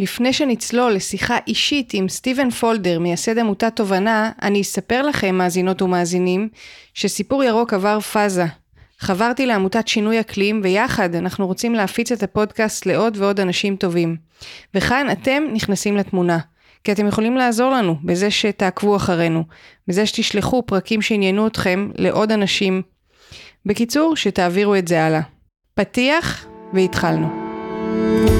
לפני שנצלול לשיחה אישית עם סטיבן פולדר, מייסד עמותת תובנה, אני אספר לכם, מאזינות ומאזינים, שסיפור ירוק עבר פאזה. חברתי לעמותת שינוי אקלים, ויחד אנחנו רוצים להפיץ את הפודקאסט לעוד ועוד אנשים טובים. וכאן אתם נכנסים לתמונה. כי אתם יכולים לעזור לנו בזה שתעקבו אחרינו, בזה שתשלחו פרקים שעניינו אתכם לעוד אנשים. בקיצור, שתעבירו את זה הלאה. פתיח והתחלנו.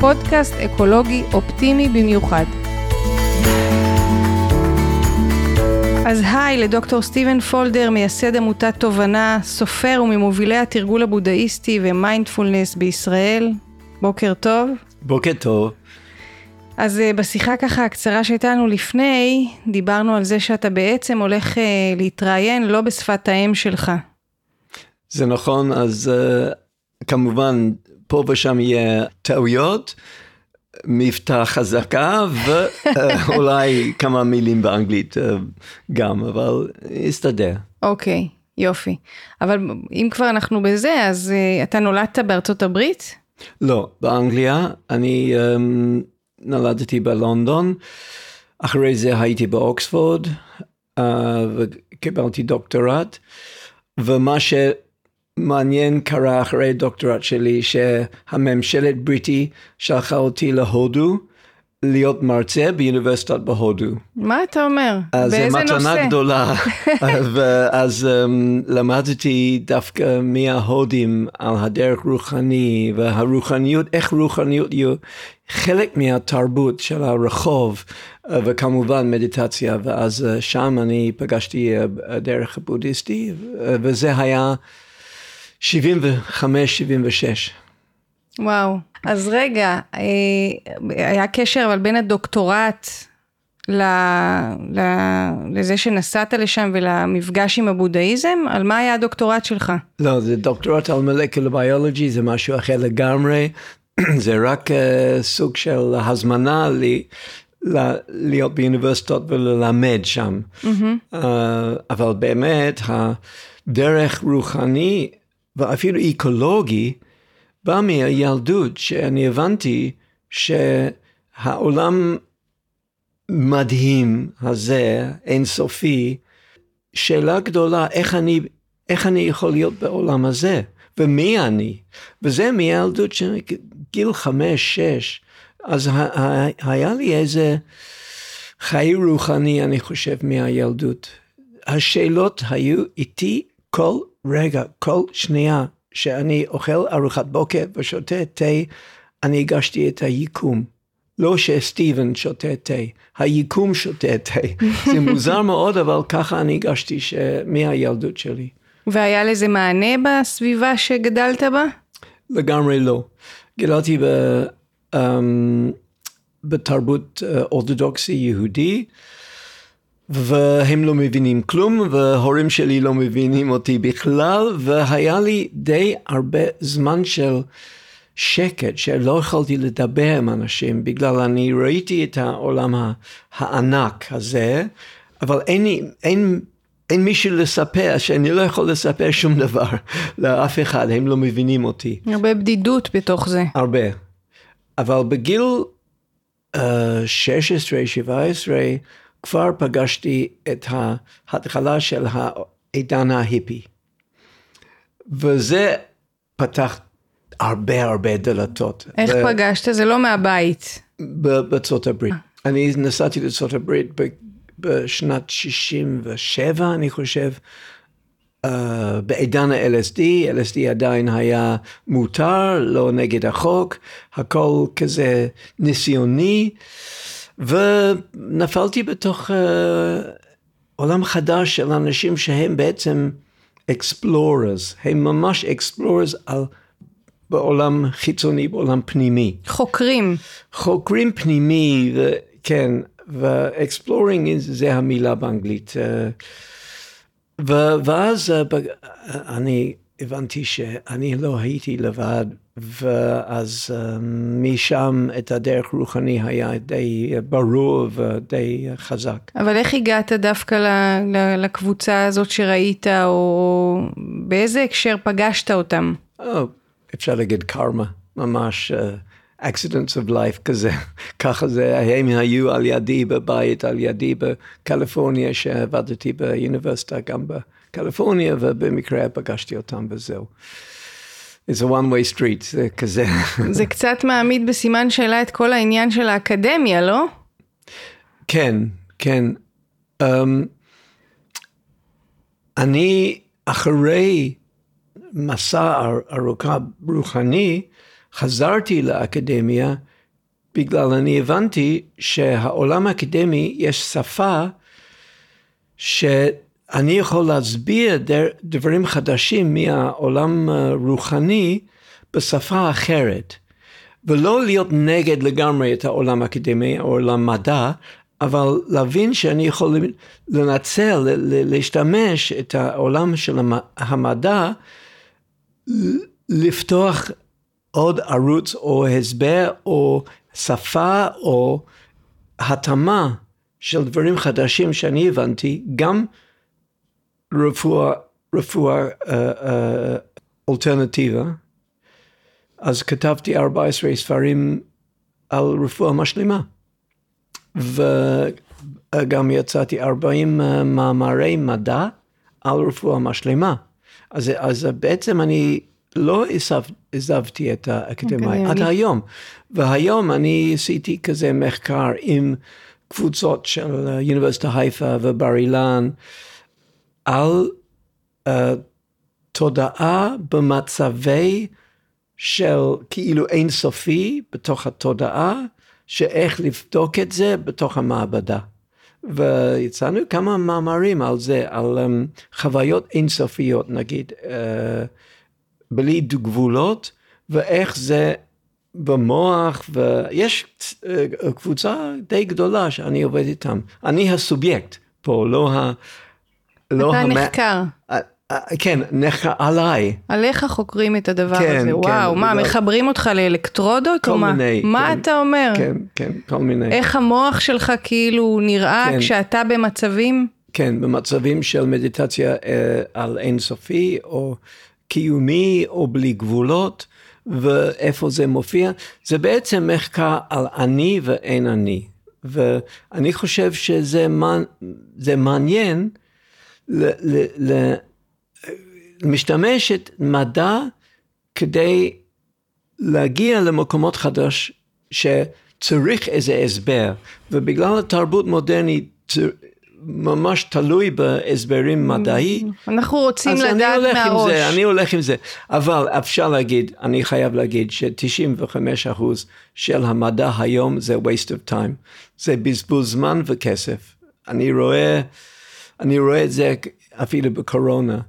פודקאסט אקולוגי אופטימי במיוחד. אז היי לדוקטור סטיבן פולדר, מייסד עמותת תובנה, סופר וממובילי התרגול הבודהיסטי ומיינדפולנס בישראל. בוקר טוב. בוקר טוב. אז אה, בשיחה ככה הקצרה שהייתה לנו לפני, דיברנו על זה שאתה בעצם הולך אה, להתראיין לא בשפת האם שלך. זה נכון, אז uh, כמובן פה ושם יהיה טעויות, מבטא חזקה ואולי כמה מילים באנגלית uh, גם, אבל יסתדר. אוקיי, okay, יופי. אבל אם כבר אנחנו בזה, אז uh, אתה נולדת בארצות הברית? לא, באנגליה. אני... Um, נולדתי בלונדון, אחרי זה הייתי באוקספורד uh, וקיבלתי דוקטורט, ומה שמעניין קרה אחרי הדוקטורט שלי, שהממשלת בריטי שלחה אותי להודו, להיות מרצה באוניברסיטת בהודו. מה אתה אומר? באיזה נושא? זו מתנה גדולה. ואז um, למדתי דווקא מההודים על הדרך רוחני והרוחניות, איך רוחניות היא חלק מהתרבות של הרחוב, וכמובן מדיטציה, ואז uh, שם אני פגשתי הדרך uh, הבודהיסטי, וזה היה 75-76. וואו, אז רגע, אה, היה קשר אבל בין הדוקטורט ל, ל, לזה שנסעת לשם ולמפגש עם הבודהיזם? על מה היה הדוקטורט שלך? לא, זה דוקטורט על מולקולה ביולוגי, זה משהו אחר לגמרי. זה רק uh, סוג של הזמנה לי, ל, להיות באוניברסיטות וללמד שם. Mm-hmm. Uh, אבל באמת, הדרך רוחני ואפילו אקולוגי, בא מהילדות, שאני הבנתי שהעולם מדהים הזה, אינסופי, שאלה גדולה, איך אני, איך אני יכול להיות בעולם הזה, ומי אני? וזה מילדות של גיל חמש, שש. אז היה לי איזה חיי רוחני, אני חושב, מהילדות. השאלות היו איתי כל רגע, כל שנייה. שאני אוכל ארוחת בוקר ושותה תה, אני הגשתי את היקום. לא שסטיבן שותה תה, היקום שותה תה. זה מוזר מאוד, אבל ככה אני הגשתי מהילדות שלי. והיה לזה מענה בסביבה שגדלת בה? לגמרי לא. גדלתי ב, um, בתרבות uh, אורתודוקסי יהודי. והם לא מבינים כלום, וההורים שלי לא מבינים אותי בכלל, והיה לי די הרבה זמן של שקט, שלא יכולתי לדבר עם אנשים, בגלל אני ראיתי את העולם הענק הזה, אבל אין, אין, אין מישהו לספר, שאני לא יכול לספר שום דבר לאף אחד, הם לא מבינים אותי. הרבה בדידות בתוך זה. הרבה. אבל בגיל uh, 16, 17, כבר פגשתי את ההתחלה של העידן ההיפי. וזה פתח הרבה הרבה דלתות. איך ו... פגשת? זה לא מהבית. בארצות הברית. אני נסעתי לארצות הברית בשנת 67, אני חושב. Uh, בעידן ה-LSD, LSD עדיין היה מותר, לא נגד החוק, הכל כזה ניסיוני. ונפלתי בתוך uh, עולם חדש של אנשים שהם בעצם explorers, הם ממש explorers על בעולם חיצוני, בעולם פנימי. חוקרים. חוקרים פנימי, ו, כן, ו-exploring זה המילה באנגלית. אה, ו, ואז אה, אני הבנתי שאני לא הייתי לבד, ואז אה, משם את הדרך רוחני היה די ברור ודי חזק. אבל איך הגעת דווקא לקבוצה הזאת שראית, או באיזה הקשר פגשת אותם? Oh, אפשר להגיד קרמה, ממש uh, accidents of life כזה, ככה זה, הם היו על ידי בבית, על ידי בקליפורניה, שעבדתי באוניברסיטה גם בקליפורניה, ובמקרה פגשתי אותם וזהו. It's a one way street, זה כזה. זה קצת מעמיד בסימן שאלה את כל העניין של האקדמיה, לא? כן, כן. Um, אני אחרי מסע ארוכה רוחני, חזרתי לאקדמיה בגלל אני הבנתי שהעולם האקדמי יש שפה שאני יכול להסביר דברים חדשים מהעולם הרוחני בשפה אחרת. ולא להיות נגד לגמרי את העולם האקדמי או עולם מדע, אבל להבין שאני יכול לנצל, להשתמש את העולם של המדע לפתוח עוד ערוץ או הסבר או שפה או התאמה של דברים חדשים שאני הבנתי, גם רפואה, רפואה uh, uh, אולטרנטיבה. אז כתבתי 14 ספרים על רפואה משלימה. וגם יצאתי 40 מאמרי מדע על רפואה משלימה. אז, אז בעצם אני לא עזבתי את האקדמאי עד היום. והיום אני עשיתי כזה מחקר עם קבוצות של אוניברסיטת חיפה ובר אילן, על uh, תודעה במצבי של כאילו אינסופי בתוך התודעה, שאיך לבדוק את זה בתוך המעבדה. ויצאנו כמה מאמרים על זה, על um, חוויות אינסופיות נגיד, uh, בלי גבולות, ואיך זה במוח, ויש uh, קבוצה די גדולה שאני עובד איתם. אני הסובייקט פה, לא ה... לא אתה המ... נחקר. כן, נחקר עליי. עליך חוקרים את הדבר כן, הזה, כן, וואו, מה, לא... מחברים אותך לאלקטרודות כל מה? מיני. מה כן, אתה אומר? כן, כן, כל מיני. איך המוח שלך כאילו נראה כן. כשאתה במצבים? כן, במצבים של מדיטציה אה, על אינסופי, או קיומי, או בלי גבולות, ואיפה זה מופיע. זה בעצם מחקר על אני ואין אני. ואני חושב שזה מעניין. ל, ל, ל, משתמשת מדע כדי להגיע למקומות חדש שצריך איזה הסבר, ובגלל התרבות מודרנית ממש תלוי בהסברים מדעי. אנחנו רוצים לדעת מהראש. זה, אני הולך עם זה, אבל אפשר להגיד, אני חייב להגיד ש-95% של המדע היום זה waste of time. זה בזבוז זמן וכסף. אני רואה, אני רואה את זה אפילו בקורונה.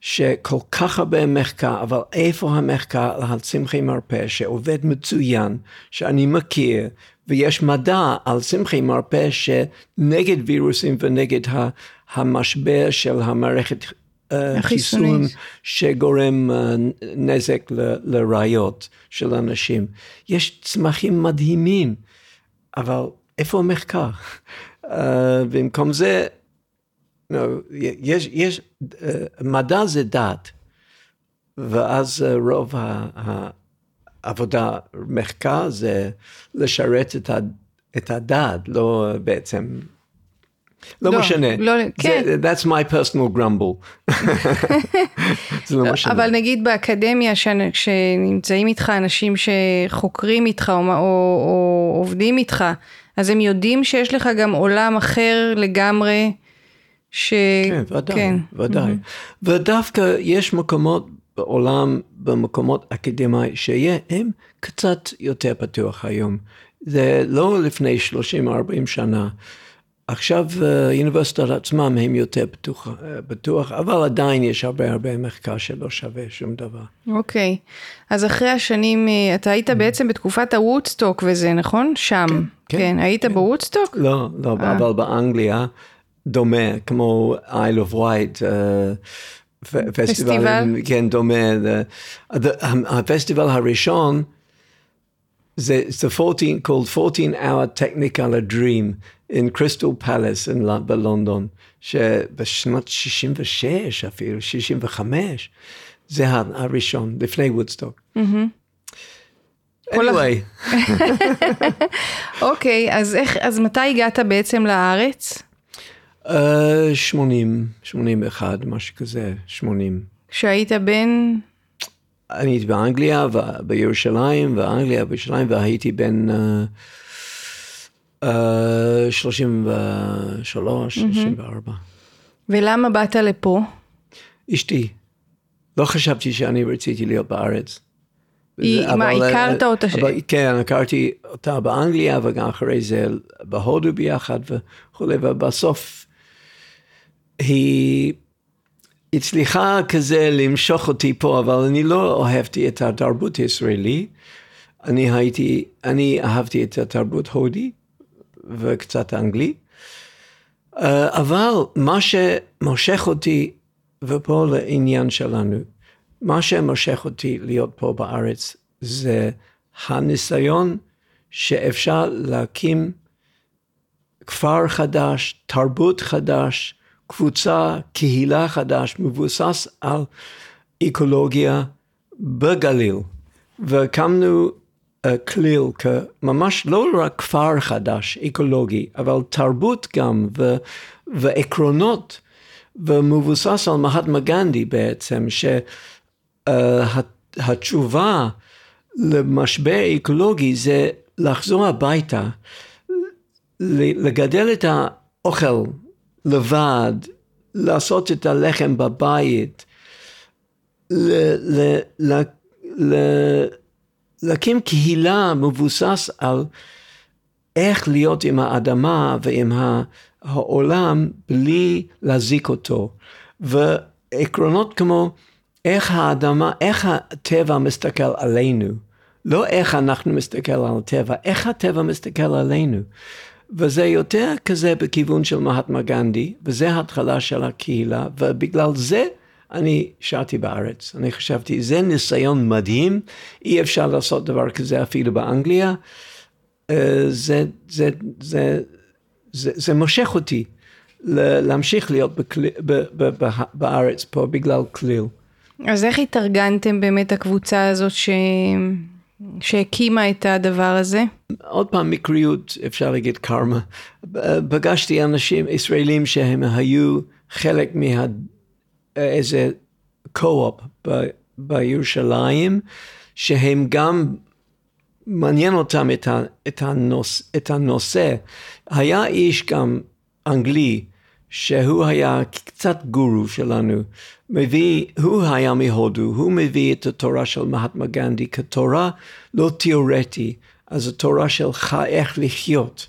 שכל כך הרבה מחקר, אבל איפה המחקר על צמחי מרפא שעובד מצוין, שאני מכיר, ויש מדע על צמחי מרפא שנגד וירוסים ונגד המשבר של המערכת אה, חיסון שגורם אה, נזק לריאות של אנשים. יש צמחים מדהימים, אבל איפה המחקר? אה, במקום זה, יש, יש, אה, מדע זה דת, ואז אה, רוב העבודה, מחקר זה לשרת את, ה, את הדת, לא בעצם, לא, לא משנה. לא, כן. זה, that's my personal grumble. זה לא משנה. אבל נגיד באקדמיה, שנמצאים איתך אנשים שחוקרים איתך או, או, או עובדים איתך, אז הם יודעים שיש לך גם עולם אחר לגמרי. ש... כן, ודאי, כן. ודאי. Mm-hmm. ודווקא יש מקומות בעולם, במקומות אקדמיים, שהם קצת יותר פתוח היום. זה לא לפני 30-40 שנה. עכשיו אה, האוניברסיטות עצמם הם יותר בטוח, אה, בטוח, אבל עדיין יש הרבה הרבה מחקר שלא שווה שום דבר. אוקיי, אז אחרי השנים, אה, אתה היית בעצם בתקופת הוודסטוק וזה, נכון? שם. כן, כן, היית כן. בוודסטוק? לא, לא, אה. אבל באנגליה דומה, כמו Isle of Wight, אה, פסטיבל, כן, דומה. The- הפסטיבל הראשון, זה it's the 14, called 14 hour technicolor dream in Crystal Palace in, בלונדון, שבשנת 66 אפילו, 65, זה הראשון, לפני וודסטוק. ה- anyway, אוקיי, אז איך, אז מתי הגעת בעצם לארץ? אה, 80, 81, משהו כזה, 80. כשהיית בן... אני הייתי באנגליה, בירושלים, ואנגליה, בירושלים, והייתי בן אה, אה, 33, 34. ולמה באת לפה? אשתי, לא חשבתי שאני רציתי להיות בארץ. היא- אבל, מה, אה, הכרת אותה ש- אבל, כן, הכרתי אותה באנגליה, וגם אחרי זה בהודו ביחד וכולי, ובסוף היא הצליחה כזה למשוך אותי פה, אבל אני לא אהבתי את התרבות הישראלי. אני הייתי, אני אהבתי את התרבות הודי וקצת אנגלי. אה, אבל מה שמושך אותי, ופה לעניין שלנו, מה שמושך אותי להיות פה בארץ זה הניסיון שאפשר להקים כפר חדש, תרבות חדש, קבוצה, קהילה חדש, מבוסס על אקולוגיה בגליל. והקמנו uh, כליל, ממש לא רק כפר חדש, אקולוגי, אבל תרבות גם, ו, ועקרונות, ומבוסס על מהטמה גנדי בעצם, שהתשובה למשבר אקולוגי זה לחזור הביתה, לגדל את האוכל לבד, לעשות את הלחם בבית, ל- ל- ל- ל- להקים קהילה מבוסס על איך להיות עם האדמה ועם העולם בלי להזיק אותו. ועקרונות כמו איך האדמה, איך הטבע מסתכל עלינו, לא איך אנחנו מסתכל על הטבע, איך הטבע מסתכל עלינו. וזה יותר כזה בכיוון של מהטמה גנדי, וזה ההתחלה של הקהילה, ובגלל זה אני שרתי בארץ. אני חשבתי, זה ניסיון מדהים, אי אפשר לעשות דבר כזה אפילו באנגליה. אה, זה, זה, זה, זה, זה מושך אותי להמשיך להיות בכלי, ב, ב, ב, בארץ פה בגלל כליל. אז איך התארגנתם באמת הקבוצה הזאת ש... שהקימה את הדבר הזה? עוד פעם מקריות, אפשר להגיד קרמה. פגשתי אנשים ישראלים שהם היו חלק מה... קו-אופ ב- בירושלים, שהם גם, מעניין אותם את, ה, את, הנוס, את הנושא. היה איש גם אנגלי, שהוא היה קצת גורו שלנו, מביא, הוא היה מהודו, הוא מביא את התורה של מהטמה גנדי כתורה לא תיאורטי, אז התורה שלך איך לחיות,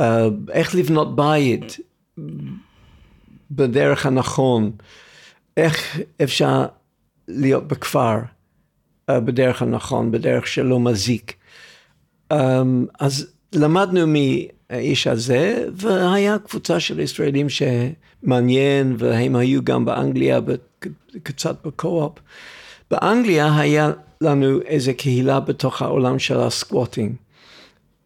אה, איך לבנות בית בדרך הנכון, איך אפשר להיות בכפר uh, בדרך הנכון, בדרך שלא מזיק. Um, אז למדנו מהאיש הזה, והיה קבוצה של ישראלים שמעניין, והם היו גם באנגליה, קצת בקו-אופ. באנגליה היה לנו איזו קהילה בתוך העולם של הסקווטינג.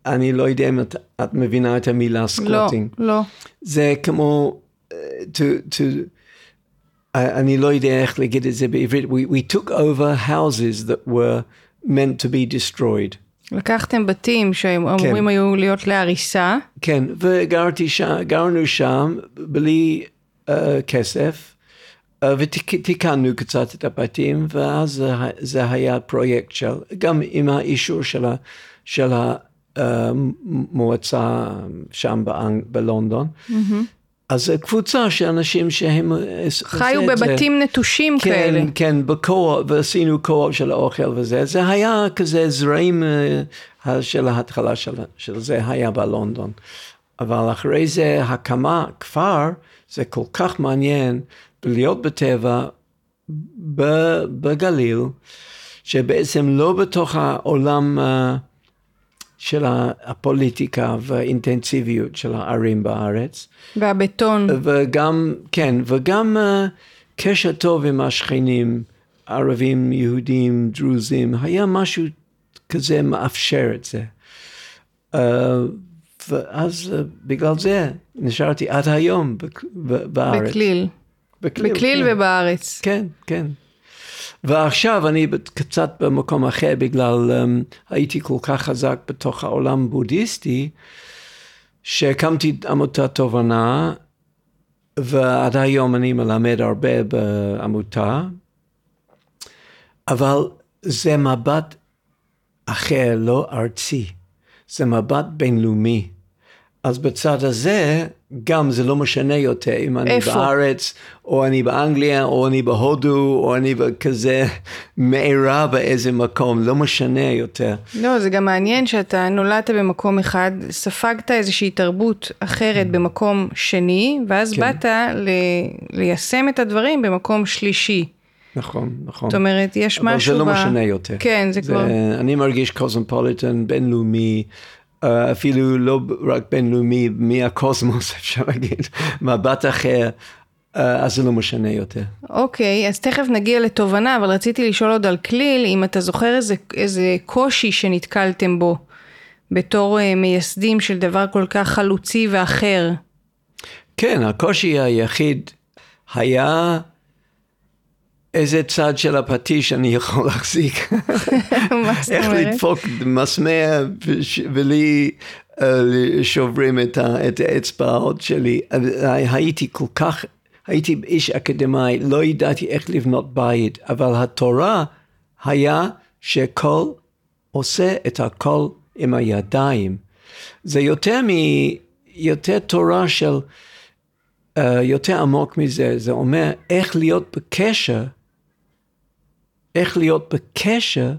אני לא יודע אם את, את מבינה את המילה לא, squatting. לא. זה כמו, uh, to, to, אני לא יודע איך להגיד את זה בעברית, we, we took over houses that were meant to be destroyed. לקחתם בתים שאמורים כן. היו להיות להריסה, כן, וגרתי שם, גרנו שם בלי אה, כסף, אה, ותיקנו קצת את הבתים, ואז זה, זה היה פרויקט של, גם עם האישור של, ה, של המועצה שם באנג, בלונדון. Mm-hmm. אז זו קבוצה של אנשים שהם... חיו בבתים נטושים כן, כאלה. כן, בקו-אופ, ועשינו קו-אופ של האוכל וזה. זה היה כזה זרעים uh, של ההתחלה של, של זה, היה בלונדון. אבל אחרי זה הקמה, כפר, זה כל כך מעניין להיות בטבע בגליל, שבעצם לא בתוך העולם uh, של הפוליטיקה והאינטנסיביות של הערים בארץ. והבטון. וגם, כן, וגם uh, קשר טוב עם השכנים, ערבים, יהודים, דרוזים, היה משהו כזה מאפשר את זה. Uh, ואז uh, בגלל זה נשארתי עד היום בארץ. בכליל. בכליל, בכליל כן. ובארץ. כן, כן. ועכשיו אני קצת במקום אחר בגלל um, הייתי כל כך חזק בתוך העולם הבודהיסטי, שהקמתי עמותת תובנה, ועד היום אני מלמד הרבה בעמותה, אבל זה מבט אחר, לא ארצי, זה מבט בינלאומי. אז בצד הזה, גם זה לא משנה יותר אם אני איפה? בארץ, או אני באנגליה, או אני בהודו, או אני כזה מאירה באיזה מקום, לא משנה יותר. לא, זה גם מעניין שאתה נולדת במקום אחד, ספגת איזושהי תרבות אחרת במקום שני, ואז כן. באת ל- ליישם את הדברים במקום שלישי. נכון, נכון. זאת אומרת, יש משהו ב... אבל זה לא ב... משנה יותר. כן, זה, זה כבר... אני מרגיש קוסמפוליטן, בינלאומי. אה, אפילו לא רק בינלאומי, מהקוסמוס אפשר להגיד, מבט אחר, אה, אז זה לא משנה יותר. אוקיי, okay, אז תכף נגיע לתובנה, אבל רציתי לשאול עוד על כליל, אם אתה זוכר איזה, איזה קושי שנתקלתם בו בתור uh, מייסדים של דבר כל כך חלוצי ואחר. כן, הקושי היחיד היה איזה צד של הפטיש אני יכול להחזיק. איך לדפוק מסמר ולי אה, שוברים את האצבעות שלי. הייתי כל כך, הייתי איש אקדמאי, לא ידעתי איך לבנות בית, אבל התורה היה שכל עושה את הכל עם הידיים. זה יותר מ... יותר תורה של... Uh, יותר עמוק מזה, זה אומר איך להיות בקשר איך להיות בקשר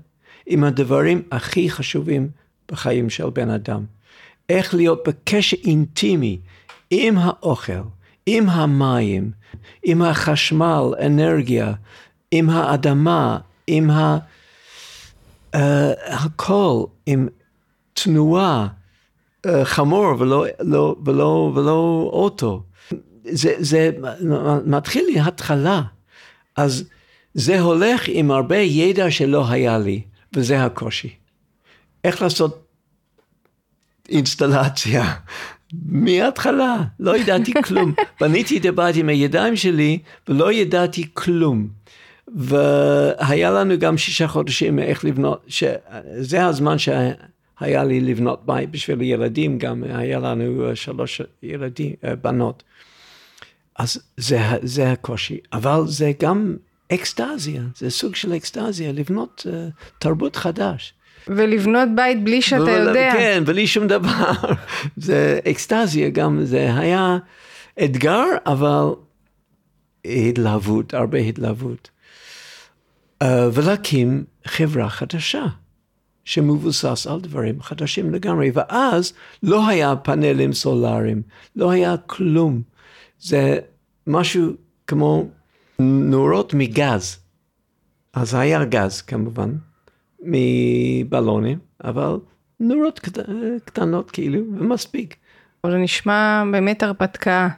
עם הדברים הכי חשובים בחיים של בן אדם. איך להיות בקשר אינטימי עם האוכל, עם המים, עם החשמל, אנרגיה, עם האדמה, עם ה... Uh, הכל, עם תנועה, uh, חמור ולא, לא, ולא, ולא אוטו. זה, זה מתחיל להתחלה. אז זה הולך עם הרבה ידע שלא היה לי, וזה הקושי. איך לעשות אינסטלציה מההתחלה, לא ידעתי כלום. בניתי את הבית עם הידיים שלי ולא ידעתי כלום. והיה לנו גם שישה חודשים איך לבנות, שזה הזמן שהיה לי לבנות בית בשביל ילדים, גם היה לנו שלוש ילדים, בנות. אז זה, זה הקושי, אבל זה גם אקסטזיה, זה סוג של אקסטזיה, לבנות uh, תרבות חדש. ולבנות בית בלי שאתה ו- יודע. כן, בלי שום דבר. זה אקסטזיה גם, זה היה אתגר, אבל התלהבות, הרבה התלהבות. Uh, ולהקים חברה חדשה, שמבוסס על דברים חדשים לגמרי, ואז לא היה פאנלים סולאריים, לא היה כלום. זה משהו כמו נורות מגז. אז היה גז כמובן, מבלונים, אבל נורות קט... קטנות כאילו, ומספיק. אבל זה נשמע באמת הרפתקה.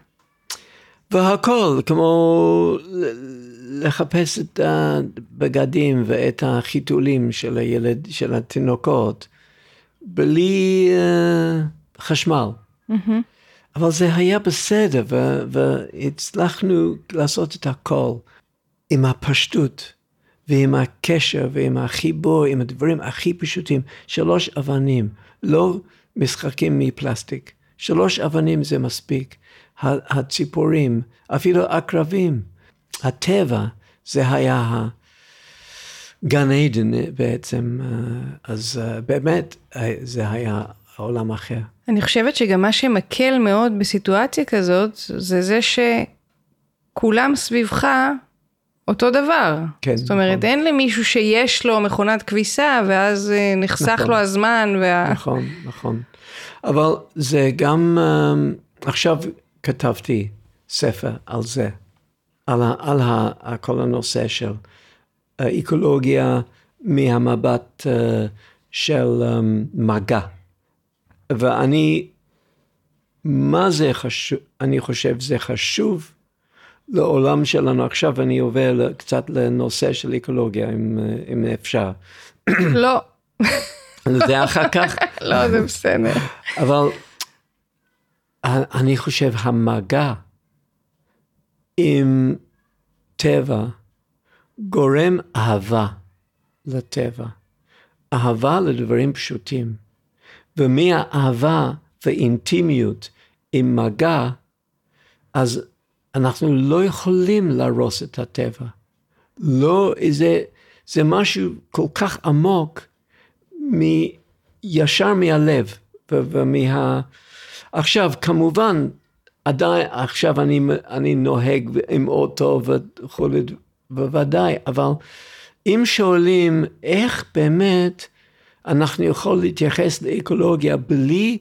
והכל, כמו לחפש את הבגדים ואת החיתולים של הילד, של התינוקות, בלי uh, חשמל. Mm-hmm. אבל זה היה בסדר, ו- והצלחנו לעשות את הכל עם הפשטות ועם הקשר ועם החיבור, עם הדברים הכי פשוטים. שלוש אבנים, לא משחקים מפלסטיק. שלוש אבנים זה מספיק. הציפורים, אפילו עקרבים, הטבע, זה היה גן עדן בעצם. אז באמת, זה היה עולם אחר. אני חושבת שגם מה שמקל מאוד בסיטואציה כזאת, זה זה שכולם סביבך אותו דבר. כן, זאת אומרת, נכון. אין למישהו שיש לו מכונת כביסה, ואז אה, נחסך נכון, לו הזמן. וה... נכון, נכון. אבל זה גם, אמ, עכשיו כתבתי ספר על זה, על, ה, על ה, כל הנושא של אקולוגיה מהמבט אה, של מגע. ואני, מה זה חשוב, אני חושב זה חשוב לעולם שלנו. עכשיו אני עובר קצת לנושא של אקולוגיה, אם, אם אפשר. לא. זה אחר כך. לא, זה בסדר. אבל אני חושב המגע עם טבע גורם אהבה לטבע, אהבה לדברים פשוטים, ומהאהבה ואינטימיות עם מגע, אז אנחנו לא יכולים להרוס את הטבע. לא, זה, זה משהו כל כך עמוק, מ, ישר מהלב ומה... עכשיו, כמובן, עדיין, עכשיו אני, אני נוהג עם אוטו וכולי, בוודאי, אבל אם שואלים איך באמת אנחנו יכולים להתייחס לאקולוגיה בלי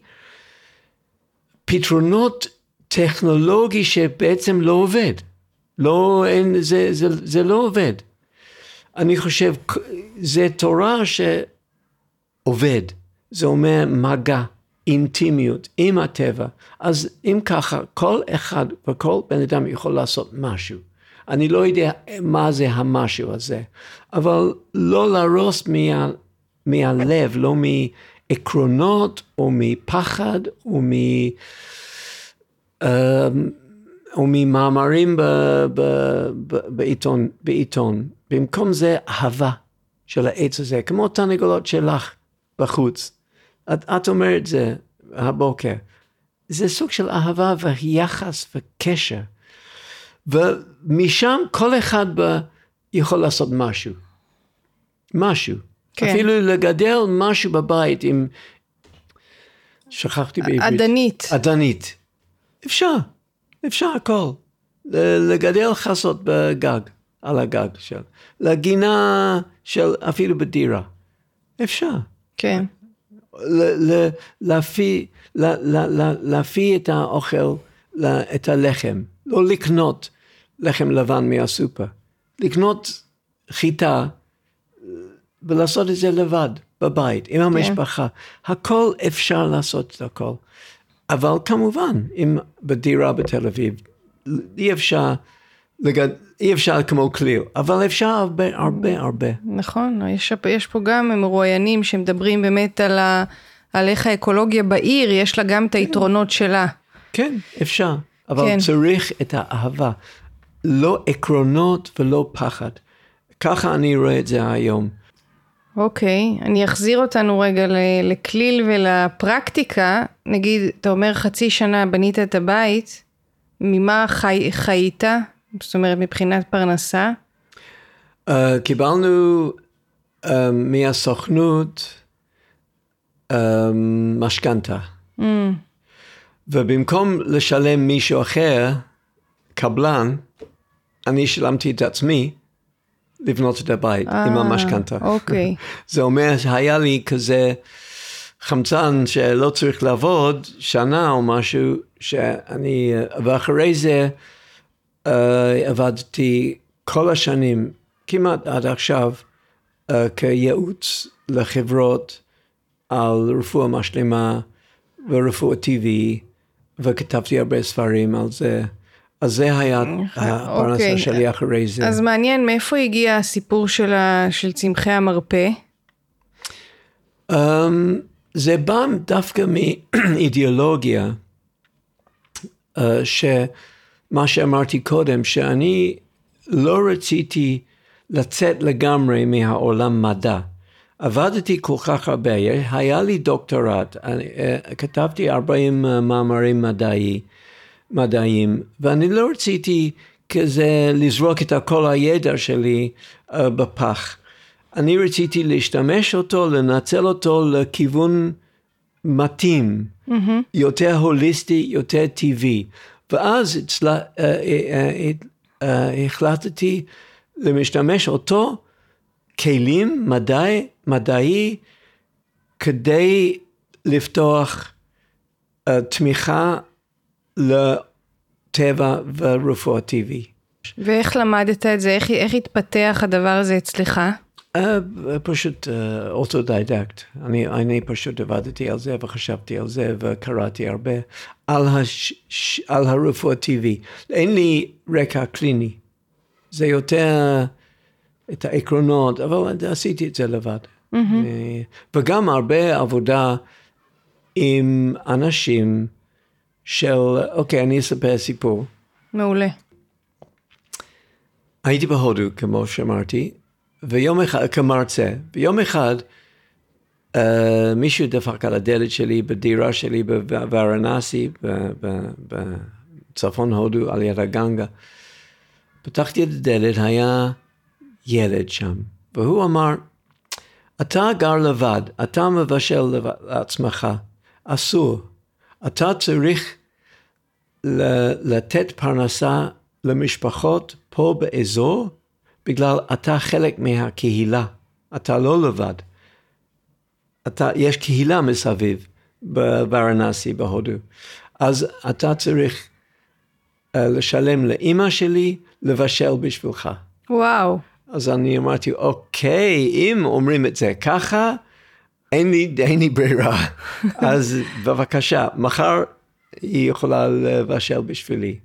פתרונות טכנולוגי שבעצם לא עובד. לא, אין, זה, זה, זה לא עובד. אני חושב, זה תורה שעובד. זה אומר מגע, אינטימיות עם הטבע. אז אם ככה, כל אחד וכל בן אדם יכול לעשות משהו. אני לא יודע מה זה המשהו הזה, אבל לא להרוס מה, מהלב, לא מעקרונות או מפחד או מ... אמ, או ממאמרים ב, ב, ב, בעיתון, בעיתון. במקום זה אהבה של העץ הזה, כמו תרנגולות שלך בחוץ. את, את אומרת זה הבוקר. זה סוג של אהבה ויחס וקשר. ומשם כל אחד ב, יכול לעשות משהו. משהו. כן. אפילו לגדל משהו בבית עם... שכחתי בעברית. עדנית. עדנית. אפשר, אפשר הכל. לגדל חסות בגג, על הגג של... לגינה של אפילו בדירה. אפשר. כן. להפיא, להפיא את האוכל, את הלחם. לא לקנות לחם לבן מהסופר. לקנות חיטה ולעשות את זה לבד, בבית, עם המשפחה. כן. הכל אפשר לעשות את הכל. אבל כמובן, אם בדירה בתל אביב, אי אפשר, לגד... אי אפשר כמו כליל, אבל אפשר הרבה הרבה הרבה. נכון, יש, יש פה גם מרואיינים שמדברים באמת על, ה, על איך האקולוגיה בעיר, יש לה גם את היתרונות שלה. כן, אפשר, אבל כן. צריך את האהבה, לא עקרונות ולא פחד. ככה אני רואה את זה היום. אוקיי, אני אחזיר אותנו רגע לכליל ולפרקטיקה. נגיד, אתה אומר חצי שנה בנית את הבית, ממה חי, חיית? זאת אומרת, מבחינת פרנסה? Uh, קיבלנו uh, מהסוכנות uh, משכנתה. Mm. ובמקום לשלם מישהו אחר, קבלן, אני שילמתי את עצמי, לבנות את הבית 아, עם אה, המשכנתה. אוקיי. זה אומר שהיה לי כזה חמצן שלא צריך לעבוד שנה או משהו, שאני, ואחרי זה uh, עבדתי כל השנים, כמעט עד עכשיו, uh, כייעוץ לחברות על רפואה משלימה ורפואה טבעי, וכתבתי הרבה ספרים על זה. אז זה היה הפרנסה אוקיי. שלי אחרי זה. אז מעניין, מאיפה הגיע הסיפור של, ה, של צמחי המרפא? Um, זה בא דווקא מאידיאולוגיה, uh, שמה שאמרתי קודם, שאני לא רציתי לצאת לגמרי מהעולם מדע. עבדתי כל כך הרבה, היה לי דוקטורט, אני, uh, כתבתי 40 מאמרים מדעיים. מדעיים, ואני לא רציתי כזה לזרוק את כל הידע שלי uh, בפח. אני רציתי להשתמש אותו, לנצל אותו לכיוון מתאים, mm-hmm. יותר הוליסטי, יותר טבעי. ואז אצלי, uh, uh, uh, uh, החלטתי להשתמש אותו כלים מדעי, מדעי כדי לפתוח אה, תמיכה לטבע ורפואה טבעי. ואיך למדת את זה? איך, איך התפתח הדבר הזה אצלך? Uh, פשוט uh, אוטודידקט. אני, אני פשוט עבדתי על זה וחשבתי על זה וקראתי הרבה על, הש, ש, על הרפואה טבעי. אין לי רקע קליני. זה יותר את העקרונות, אבל עשיתי את זה לבד. Mm-hmm. וגם הרבה עבודה עם אנשים של, אוקיי, אני אספר סיפור. מעולה. הייתי בהודו, כמו שאמרתי, ויום אחד, כמרצה, ויום אחד uh, מישהו דפק על הדלת שלי בדירה שלי בוורנסי, בצפון הודו, על יד הגנגה. פתחתי את הדלת, היה ילד שם, והוא אמר, אתה גר לבד, אתה מבשל לעצמך, אסור. אתה צריך לתת פרנסה למשפחות פה באזור, בגלל אתה חלק מהקהילה, אתה לא לבד. אתה, יש קהילה מסביב בוורנסי בהודו. אז אתה צריך uh, לשלם לאימא שלי לבשל בשבילך. וואו. אז אני אמרתי, אוקיי, אם אומרים את זה ככה, אין לי, אין לי ברירה. אז בבקשה, מחר היא יכולה לבשל בשבילי.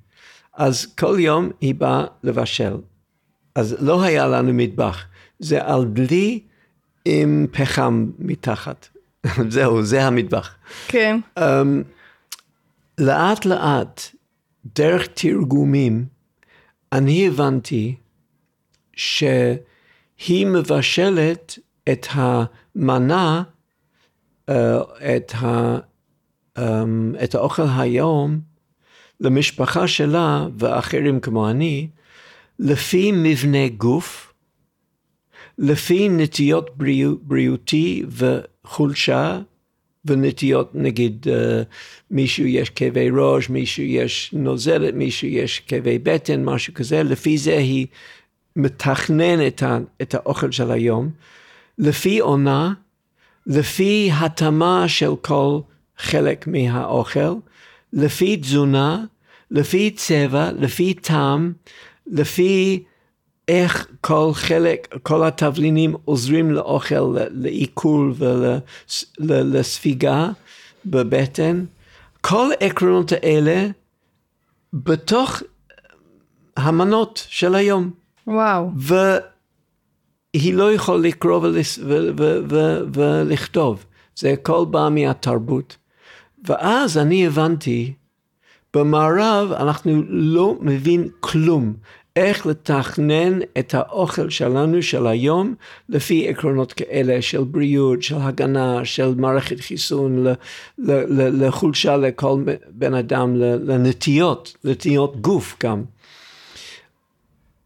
אז כל יום היא באה לבשל. אז לא היה לנו מטבח, זה על דלי עם פחם מתחת. זהו, זה המטבח. כן. Um, לאט לאט, דרך תרגומים, אני הבנתי שהיא מבשלת את המנה, uh, את, ה, את האוכל היום למשפחה שלה ואחרים כמו אני, לפי מבנה גוף, לפי נטיות בריאות, בריאותי וחולשה, ונטיות נגיד uh, מישהו יש כאבי ראש, מישהו יש נוזלת, מישהו יש כאבי בטן, משהו כזה, לפי זה היא מתכננת את האוכל של היום, לפי עונה, לפי התאמה של כל חלק מהאוכל, לפי תזונה, לפי צבע, לפי טעם, לפי איך כל חלק, כל התבלינים עוזרים לאוכל, לעיכול ולספיגה בבטן. כל העקרונות האלה בתוך המנות של היום. וואו. והיא לא יכולה לקרוא ולכתוב, זה הכל בא מהתרבות. ואז אני הבנתי במערב אנחנו לא מבין כלום. איך לתכנן את האוכל שלנו של היום לפי עקרונות כאלה של בריאות, של הגנה, של מערכת חיסון, לחולשה לכל בן אדם, לנטיות, נטיות גוף גם.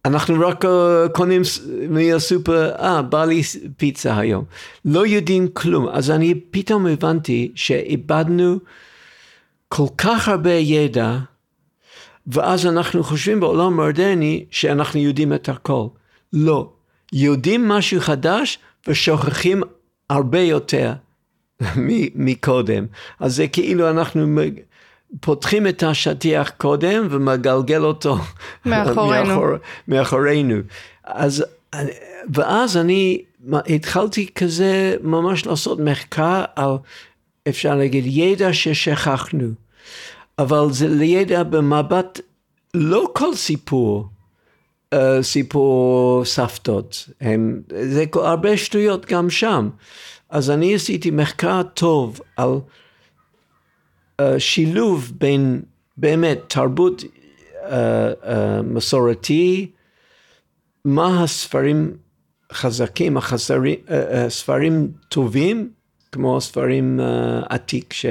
אנחנו רק uh, קונים מהסופר, אה, בא לי פיצה היום. לא יודעים כלום. אז אני פתאום הבנתי שאיבדנו כל כך הרבה ידע, ואז אנחנו חושבים בעולם מודרני שאנחנו יודעים את הכל. לא. יודעים משהו חדש ושוכחים הרבה יותר מקודם. אז זה כאילו אנחנו פותחים את השטיח קודם ומגלגל אותו מאחורינו. מאחור, מאחורינו. אז, ואז אני התחלתי כזה ממש לעשות מחקר על אפשר להגיד, ידע ששכחנו, אבל זה לידע במבט, לא כל סיפור, uh, סיפור סבתות, הם, זה הרבה שטויות גם שם. אז אני עשיתי מחקר טוב על שילוב בין באמת תרבות uh, uh, מסורתי, מה הספרים חזקים, החסרים, uh, ספרים טובים, כמו ספרים עתיק, ש...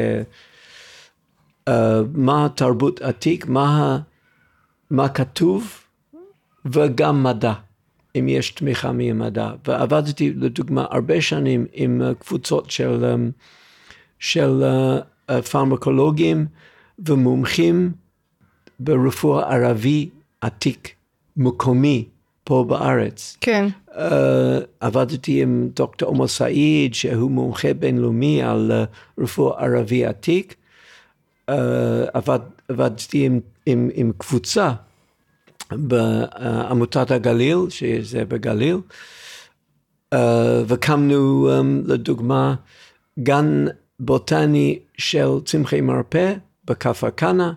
מה תרבות עתיק, מה, מה כתוב, וגם מדע, אם יש תמיכה ממדע. ועבדתי לדוגמה הרבה שנים עם קבוצות של, של פרמקולוגים ומומחים ברפואה ערבי עתיק, מקומי, פה בארץ. כן. Uh, עבדתי עם דוקטור עומר סעיד, שהוא מומחה בינלאומי על uh, רפואה ערבי עתיק, אה, עבד, עבדתי עם, עם, עם קבוצה בעמותת הגליל, שזה בגליל, אה, וקמנו לדוגמה גן בוטני של צמחי מרפא בכפר כנא,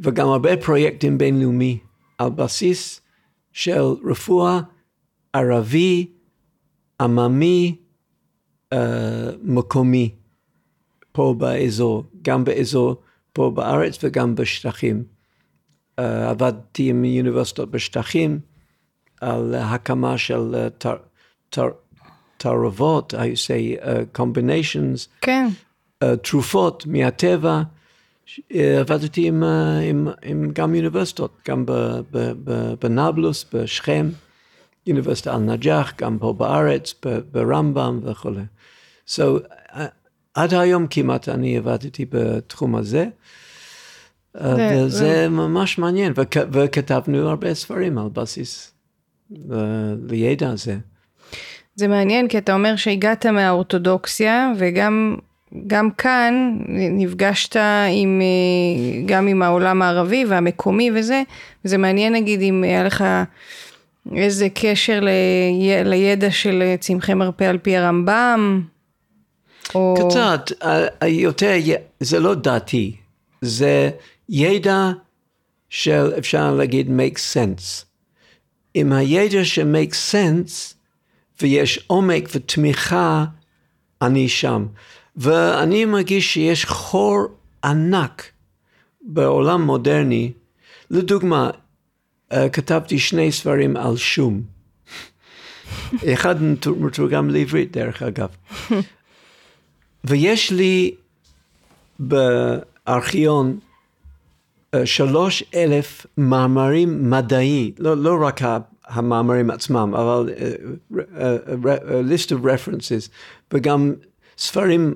וגם הרבה פרויקטים בינלאומי על בסיס של רפואה ערבי, עממי, uh, מקומי, פה באזור, גם באזור פה בארץ וגם בשטחים. Uh, עבדתי עם אוניברסיטות בשטחים על הקמה של uh, תערובות, I say uh, combinations, כן. uh, תרופות מהטבע. עבדתי עם, עם, עם גם אוניברסיטות, גם בנבלוס, בשכם, אוניברסיטה אל-נג'אח, גם פה בארץ, ברמב"ם וכולי. So, עד היום כמעט אני עבדתי בתחום הזה. וזה ממש מעניין, וכתבנו הרבה ספרים על בסיס לידע הזה. זה מעניין, כי אתה אומר שהגעת מהאורתודוקסיה, וגם גם כאן נפגשת עם, גם עם העולם הערבי והמקומי וזה, וזה מעניין נגיד אם היה לך איזה קשר ל, לידע של צמחי מרפא על פי הרמב"ם, או... קצת, יותר, זה לא דעתי, זה ידע של אפשר להגיד make sense. עם הידע של make sense ויש עומק ותמיכה, אני שם. ואני מרגיש שיש חור ענק בעולם מודרני. לדוגמה, אה, כתבתי שני ספרים על שום. אחד מתורגם לעברית דרך אגב. ויש לי בארכיון אה, שלוש אלף מאמרים מדעי, לא, לא רק המאמרים עצמם, אבל uh, uh, uh, list of references, וגם ספרים,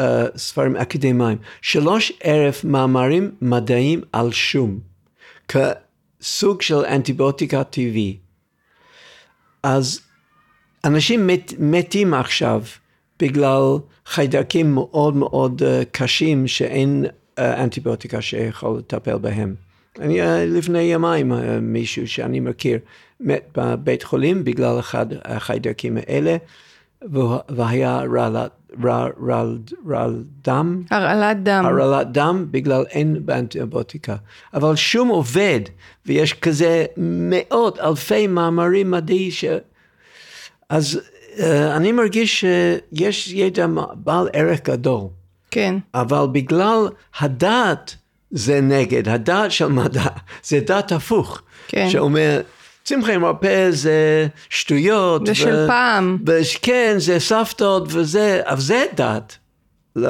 uh, ספרים אקדמיים. שלוש אלף מאמרים מדעיים על שום, כסוג של אנטיביוטיקה טבעי. אז אנשים מת, מתים עכשיו בגלל חיידקים מאוד מאוד קשים שאין אנטיביוטיקה שיכול לטפל בהם. אני לפני ימיים מישהו שאני מכיר מת בבית חולים בגלל אחד החיידקים האלה, והיה רעלת, רעל, רעל דם. הרעלת דם. הרעלת דם בגלל אין באנטיביוטיקה. אבל שום עובד, ויש כזה מאות אלפי מאמרים מדעי, ש... אז uh, אני מרגיש שיש ידע בעל ערך גדול. כן. אבל בגלל הדעת זה נגד, הדעת של מדע זה דעת הפוך. כן. שאומר, צמחי מרפא זה שטויות. זה ו... של פעם. כן, זה סבתות וזה, אבל זה דת. לא,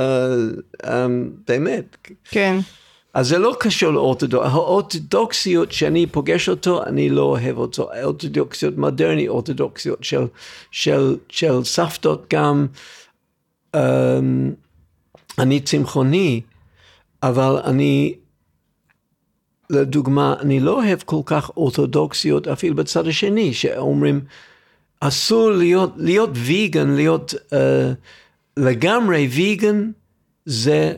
באמת. כן. אז זה לא קשור לאורתודוקסיות, האורתודוקסיות שאני פוגש אותו, אני לא אוהב אותו, אורתודוקסיות מודרניות, אורתודוקסיות של, של, של סבתות גם, um, אני צמחוני, אבל אני לדוגמה, אני לא אוהב כל כך אורתודוקסיות אפילו בצד השני, שאומרים, אסור להיות, להיות ויגן, להיות uh, לגמרי ויגן, זה,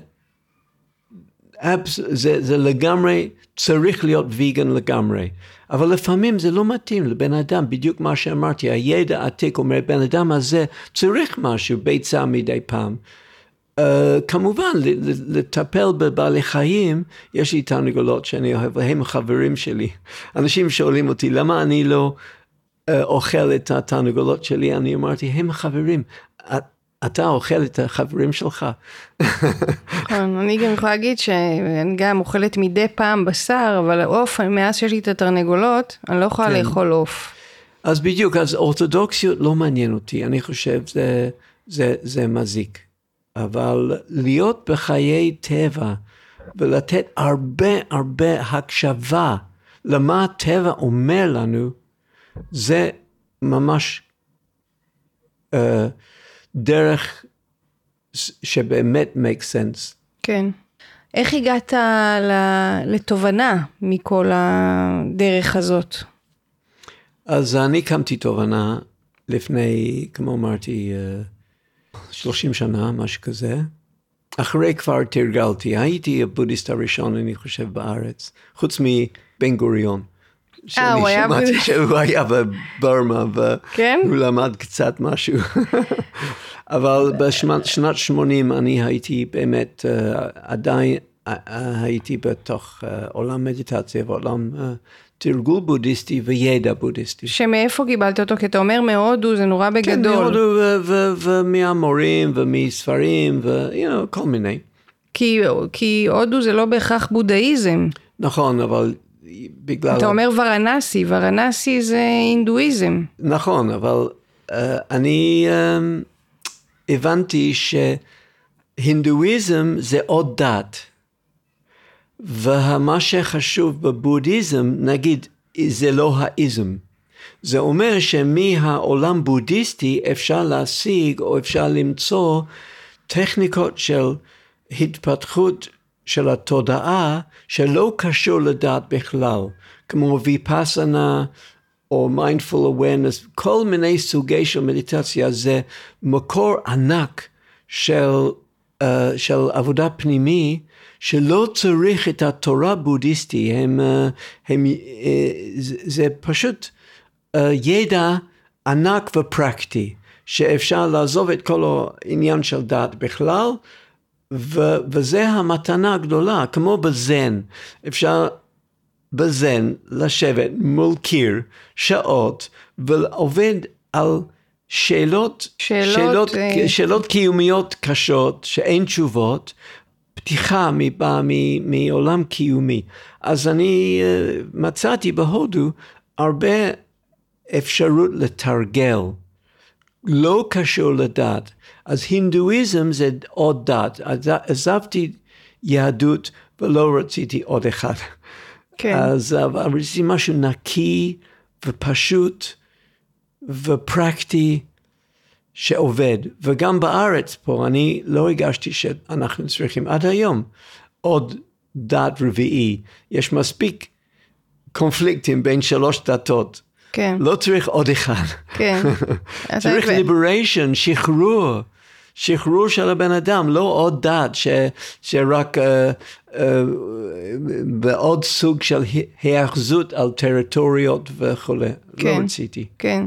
זה, זה לגמרי, צריך להיות ויגן לגמרי. אבל לפעמים זה לא מתאים לבן אדם, בדיוק מה שאמרתי, הידע העתיק אומר, בן אדם הזה צריך משהו, ביצה מדי פעם. Uh, כמובן, לטפל בבעלי חיים, יש לי תרנגולות שאני אוהב, והם חברים שלי. אנשים שואלים אותי, למה אני לא uh, אוכל את התרנגולות שלי? אני אמרתי, הם חברים. אתה אוכל את החברים שלך. נכון, אני גם יכולה להגיד שאני גם אוכלת מדי פעם בשר, אבל עוף, מאז שיש לי את התרנגולות, אני לא יכולה כן. לאכול עוף. אז בדיוק, אז אורתודוקסיות לא מעניין אותי, אני חושב זה, זה, זה מזיק. אבל להיות בחיי טבע ולתת הרבה הרבה הקשבה למה הטבע אומר לנו, זה ממש uh, דרך שבאמת make sense. כן. איך הגעת לתובנה מכל הדרך הזאת? אז אני קמתי תובנה לפני, כמו אמרתי, uh, 30 שנה, משהו כזה. אחרי כבר תרגלתי, הייתי הבודהיסט הראשון, אני חושב, בארץ, חוץ מבן גוריון. אה, היה שמעתי. שהוא היה בברמה, כן? והוא למד קצת משהו. אבל בשנת 80 אני הייתי באמת, אה, עדיין אה, הייתי בתוך עולם מדיטציה ועולם תרגול בודהיסטי וידע בודהיסטי. שמאיפה קיבלת אותו? כי אתה אומר מהודו, זה נורא כן, בגדול. מהודו ו- ו- ומהמורים ומספרים ו- you know, כל מיני. כי, כי הודו זה לא בהכרח בודהיזם. נכון, אבל בגלל... אתה אומר ורנסי, ורנסי זה הינדואיזם. נכון, אבל uh, אני um, הבנתי שהינדואיזם זה עוד דת. ומה שחשוב בבודהיזם, נגיד, זה לא האיזם. זה אומר שמהעולם בודהיסטי אפשר להשיג או אפשר למצוא טכניקות של התפתחות של התודעה שלא קשור לדת בכלל, כמו ויפאסנה או מיינדפול awareness, כל מיני סוגי של מדיטציה, זה מקור ענק של, uh, של עבודה פנימי, שלא צריך את התורה הבודהיסטי, הם, uh, הם, uh, זה, פשוט uh, ידע ענק ופרקטי, שאפשר לעזוב את כל העניין של דת בכלל, ו- וזה המתנה הגדולה, כמו בזן, אפשר בזן לשבת מול קיר שעות ולעובד על שאלות, שאלות, שאלות, אה, שאלות קיומיות קשות שאין תשובות, פתיחה מבא מעולם קיומי. אז אני אה, מצאתי בהודו הרבה אפשרות לתרגל. לא קשור לדת. אז הינדואיזם זה עוד דת. עזבתי יהדות ולא רציתי עוד אחד. כן. אז רציתי משהו נקי ופשוט ופרקטי שעובד. וגם בארץ פה אני לא הרגשתי שאנחנו צריכים עד היום עוד דת רביעי. יש מספיק קונפליקטים בין שלוש דתות. כן, לא צריך עוד אחד. כן. צריך. ליבריישן, שחרור. שחרור של הבן אדם, לא עוד דת ש, שרק uh, uh, בעוד סוג של היאחזות על טריטוריות וכולי. כן. לא רציתי. כן.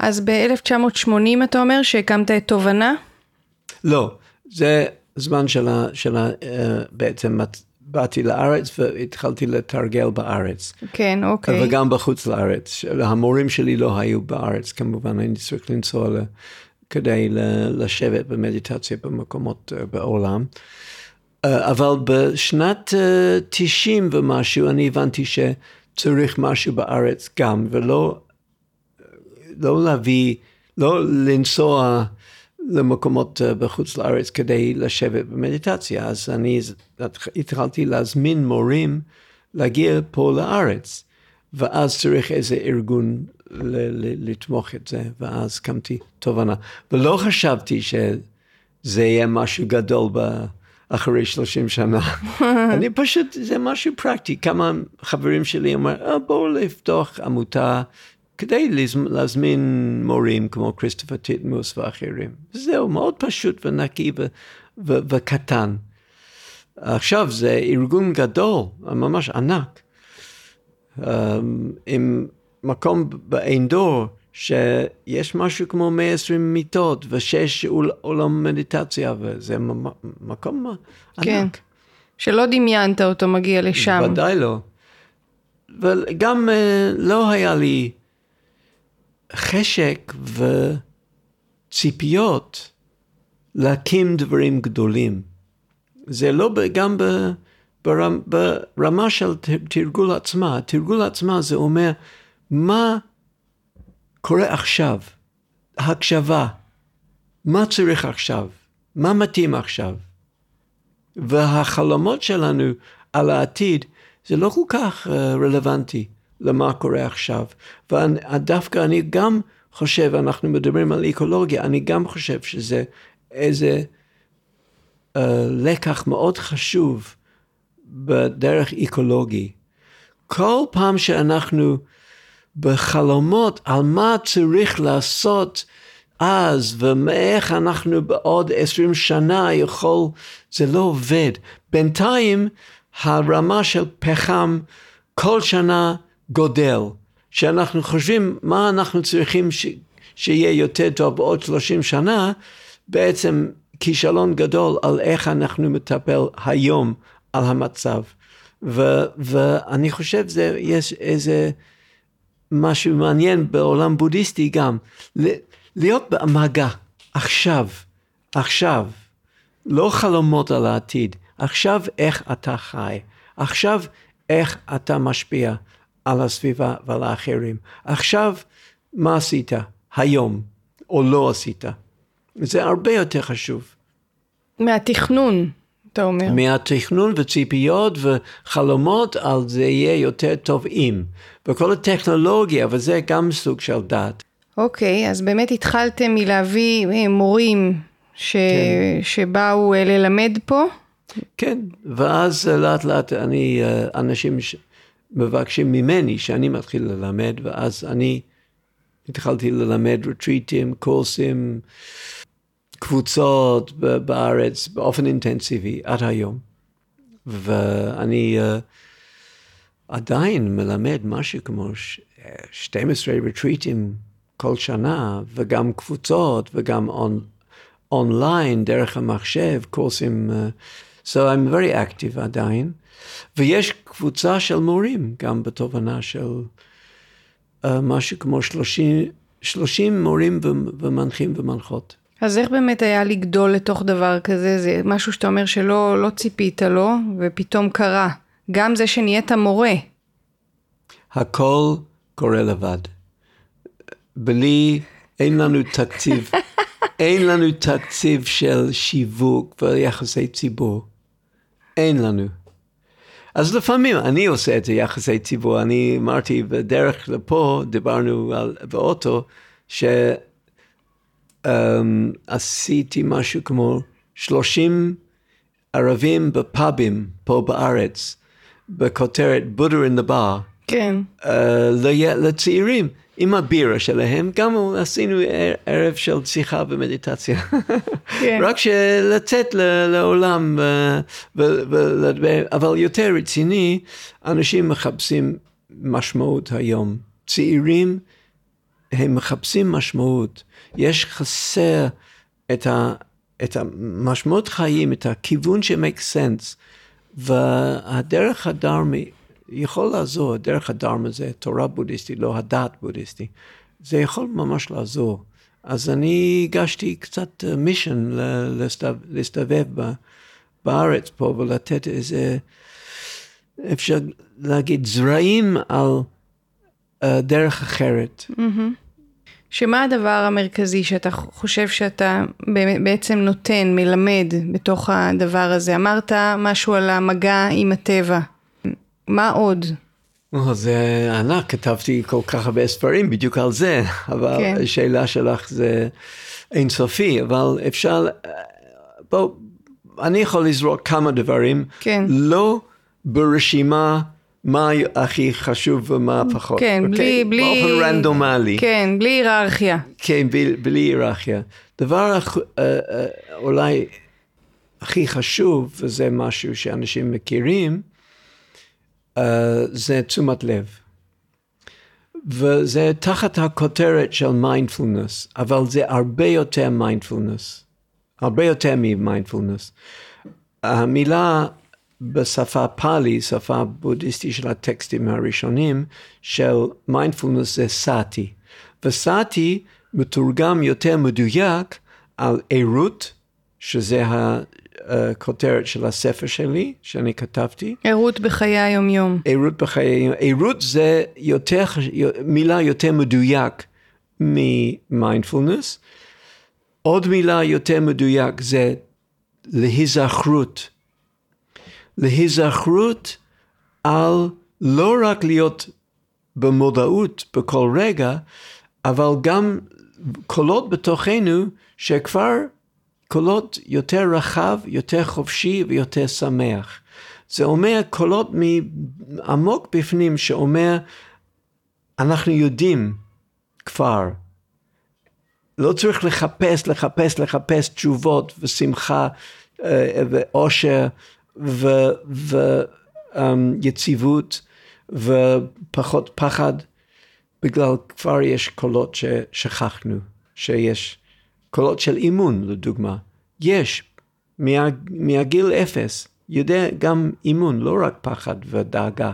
אז ב-1980 אתה אומר שהקמת את תובנה? לא, זה זמן של ה... של ה uh, בעצם באתי לארץ והתחלתי לתרגל בארץ. כן, אוקיי. וגם בחוץ לארץ. המורים שלי לא היו בארץ, כמובן, הייתי צריך לנסוע ל... כדי לשבת במדיטציה במקומות אה, בעולם. אה, אבל בשנת אה, 90 ומשהו, אני הבנתי שצריך משהו בארץ גם, ולא לא להביא, לא לנסוע למקומות אה, בחוץ לארץ כדי לשבת במדיטציה. אז אני התחלתי להזמין מורים להגיע פה לארץ, ואז צריך איזה ארגון לתמוך את זה, ואז קמתי תובנה. ולא חשבתי שזה יהיה משהו גדול ב... אחרי 30 שנה. אני פשוט, זה משהו פרקטי. כמה חברים שלי אמרו, אה, בואו לפתוח עמותה כדי להזמ- להזמין מורים כמו כריסטופר טיטמוס ואחרים. זהו, מאוד פשוט ונקי ו- ו- וקטן. עכשיו זה ארגון גדול, ממש ענק, אמ, עם מקום בעין דור, שיש משהו כמו 120 מיטות ושש עולם מדיטציה, וזה מקום ענק. כן. שלא דמיינת אותו מגיע לשם. ודאי לא. וגם אה, לא היה לי חשק וציפיות להקים דברים גדולים. זה לא גם ב, ברמ, ברמה של תרגול עצמה. תרגול עצמה זה אומר מה קורה עכשיו, הקשבה, מה צריך עכשיו, מה מתאים עכשיו. והחלומות שלנו על העתיד זה לא כל כך uh, רלוונטי למה קורה עכשיו. ודווקא אני גם חושב, אנחנו מדברים על אקולוגיה, אני גם חושב שזה איזה uh, לקח מאוד חשוב בדרך אקולוגי. כל פעם שאנחנו בחלומות על מה צריך לעשות אז, ואיך אנחנו בעוד עשרים שנה יכול, זה לא עובד. בינתיים הרמה של פחם כל שנה גודל. שאנחנו חושבים מה אנחנו צריכים ש... שיהיה יותר טוב בעוד 30 שנה, בעצם כישלון גדול על איך אנחנו מטפל היום על המצב. ו, ואני חושב שיש איזה משהו מעניין בעולם בודהיסטי גם, להיות במגע עכשיו, עכשיו, לא חלומות על העתיד, עכשיו איך אתה חי, עכשיו איך אתה משפיע על הסביבה ועל האחרים. עכשיו, מה עשית היום, או לא עשית? זה הרבה יותר חשוב. מהתכנון, אתה אומר. מהתכנון וציפיות וחלומות על זה יהיה יותר טוב אם. וכל הטכנולוגיה, וזה גם סוג של דת. אוקיי, אז באמת התחלתם מלהביא אה, מורים ש... כן. שבאו אה, ללמד פה? כן, ואז לאט לאט אני, אה, אנשים. מבקשים ממני שאני מתחיל ללמד, ואז אני התחלתי ללמד ריטריטים, קורסים, קבוצות בארץ באופן אינטנסיבי עד היום. ואני uh, עדיין מלמד משהו כמו 12 ריטריטים כל שנה, וגם קבוצות, וגם און, אונליין, דרך המחשב, קורסים. Uh, so I'm very active עדיין. ויש קבוצה של מורים, גם בתובנה של uh, משהו כמו 30, 30 מורים ומנחים ומנחות. אז איך באמת היה לגדול לתוך דבר כזה? זה משהו שאתה אומר שלא לא ציפית לו, ופתאום קרה. גם זה שנהיית מורה. הכל קורה לבד. בלי, אין לנו תקציב, אין לנו תקציב של שיווק ויחסי ציבור. אין לנו. אז לפעמים אני עושה את זה יחסי ציבור, אני אמרתי בדרך לפה, דיברנו על, באוטו, שעשיתי um, משהו כמו 30 ערבים בפאבים פה בארץ, בכותרת בודה in the bar. כן. Uh, לצעירים. עם הבירה שלהם, גם עשינו ערב של שיחה ומדיטציה. כן. רק לצאת לעולם, אבל יותר רציני, אנשים מחפשים משמעות היום. צעירים, הם מחפשים משמעות. יש חסר את, ה, את המשמעות חיים, את הכיוון ש-make sense. והדרך הדרמי יכול לעזור, דרך הדרמה זה תורה בודהיסטית, לא הדת בודהיסטי. זה יכול ממש לעזור. אז אני הגשתי קצת מישן להסתובב בארץ פה ולתת איזה, אפשר להגיד, זרעים על uh, דרך אחרת. שמה הדבר המרכזי שאתה חושב שאתה בעצם נותן, מלמד בתוך הדבר הזה? אמרת משהו על המגע עם הטבע. מה עוד? זה ענק, כתבתי כל כך הרבה ספרים בדיוק על זה, אבל כן. השאלה שלך זה אינסופי, אבל אפשר, בוא, אני יכול לזרוק כמה דברים, כן. לא ברשימה מה הכי חשוב ומה פחות. כן, אוקיי? בלי, בלי... באופן רנדומלי. כן, בלי היררכיה. כן, בלי, בלי היררכיה. דבר uh, uh, אולי הכי חשוב, וזה משהו שאנשים מכירים, זה תשומת לב. וזה תחת הכותרת של מיינדפולנס, אבל זה הרבה יותר מיינדפולנס, הרבה יותר ממיינדפולנס. המילה בשפה פאלי, שפה בודהיסטית של הטקסטים הראשונים, של מיינדפולנס זה סאטי. וסאטי מתורגם יותר מדויק על ערות, שזה הכותרת של הספר שלי, שאני כתבתי. ערות בחיי היומיום. ערות בחיי היומיום. ערות זה יותר, מילה יותר מדויק ממיינדפולנס. עוד מילה יותר מדויק זה להיזכרות. להיזכרות על לא רק להיות במודעות בכל רגע, אבל גם קולות בתוכנו שכבר קולות יותר רחב, יותר חופשי ויותר שמח. זה אומר קולות עמוק בפנים שאומר, אנחנו יודעים כבר לא צריך לחפש, לחפש, לחפש תשובות ושמחה אה, ואושר ויציבות ופחות פחד, בגלל כבר יש קולות ששכחנו, שיש קולות של אימון לדוגמה, יש מה, מהגיל אפס, יודע גם אימון, לא רק פחד ודאגה.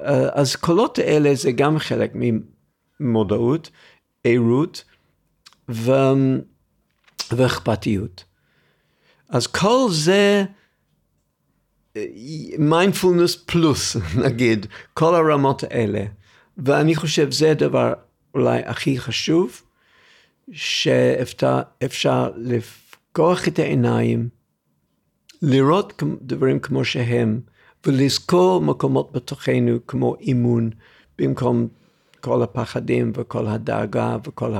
אה, אז קולות האלה זה גם חלק ממודעות, ערות ו... ואכפתיות. אז כל זה מיינדפולנס פלוס, נגיד, כל הרמות האלה. ואני חושב זה הדבר אולי הכי חשוב, שאפשר לפקוח את העיניים, לראות דברים כמו שהם, ולזכור מקומות בתוכנו כמו אימון, במקום כל הפחדים וכל הדאגה וכל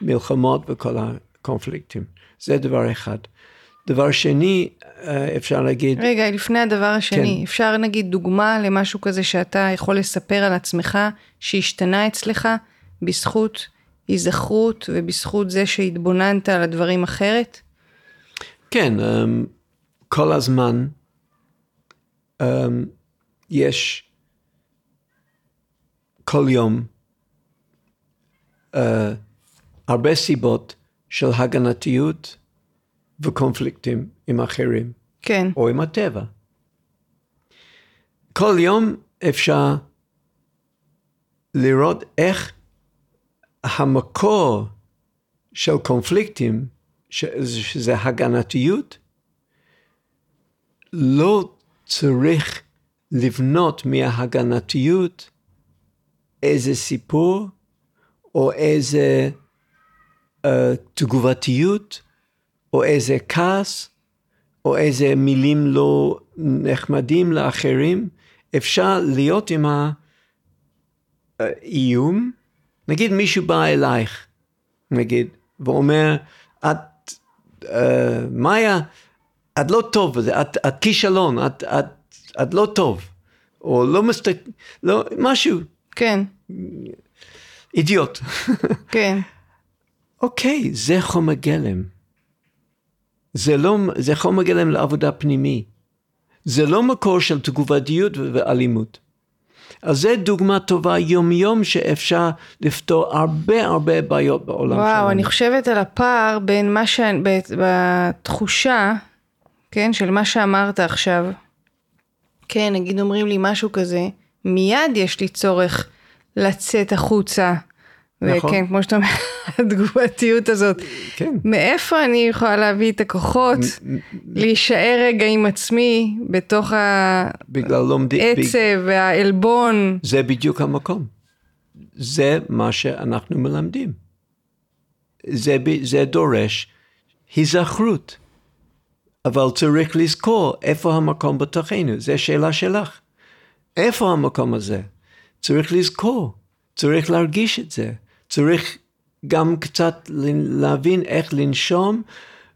המלחמות וכל הקונפליקטים. זה דבר אחד. דבר שני, אה, אפשר להגיד... רגע, לפני הדבר השני, כן. אפשר נגיד דוגמה למשהו כזה שאתה יכול לספר על עצמך, שהשתנה אצלך בזכות היזכרות ובזכות זה שהתבוננת על הדברים אחרת? כן, אמ, כל הזמן אמ, יש כל יום uh, הרבה סיבות של הגנתיות וקונפליקטים עם אחרים. כן. או עם הטבע. כל יום אפשר לראות איך המקור של קונפליקטים, שזה הגנתיות, לא צריך לבנות מההגנתיות איזה סיפור או איזה uh, תגובתיות או איזה כעס, או איזה מילים לא נחמדים לאחרים, אפשר להיות עם האיום. נגיד מישהו בא אלייך, נגיד, ואומר, את, uh, מאיה, את לא טוב בזה, את, את כישלון, את, את, את לא טוב, או לא מסתכל, לא, משהו. כן. אידיוט. כן. אוקיי, זה חומר גלם. זה לא, זה חומר גלם לעבודה פנימי. זה לא מקור של תגובתיות ואלימות. אז זה דוגמה טובה יום-יום שאפשר לפתור הרבה הרבה בעיות בעולם וואו, שלנו. וואו, אני חושבת על הפער בין מה ש... בתחושה, כן, של מה שאמרת עכשיו. כן, נגיד אומרים לי משהו כזה, מיד יש לי צורך לצאת החוצה נכון. וכן, כמו שאתה אומר, התגובתיות הזאת. כן. מאיפה אני יכולה להביא את הכוחות להישאר רגע עם עצמי בתוך העצב והעלבון? זה בדיוק המקום. זה מה שאנחנו מלמדים. זה, זה דורש היזכרות. אבל צריך לזכור איפה המקום בתוכנו, זו שאלה שלך. איפה המקום הזה? צריך לזכור, צריך להרגיש את זה. צריך גם קצת להבין איך לנשום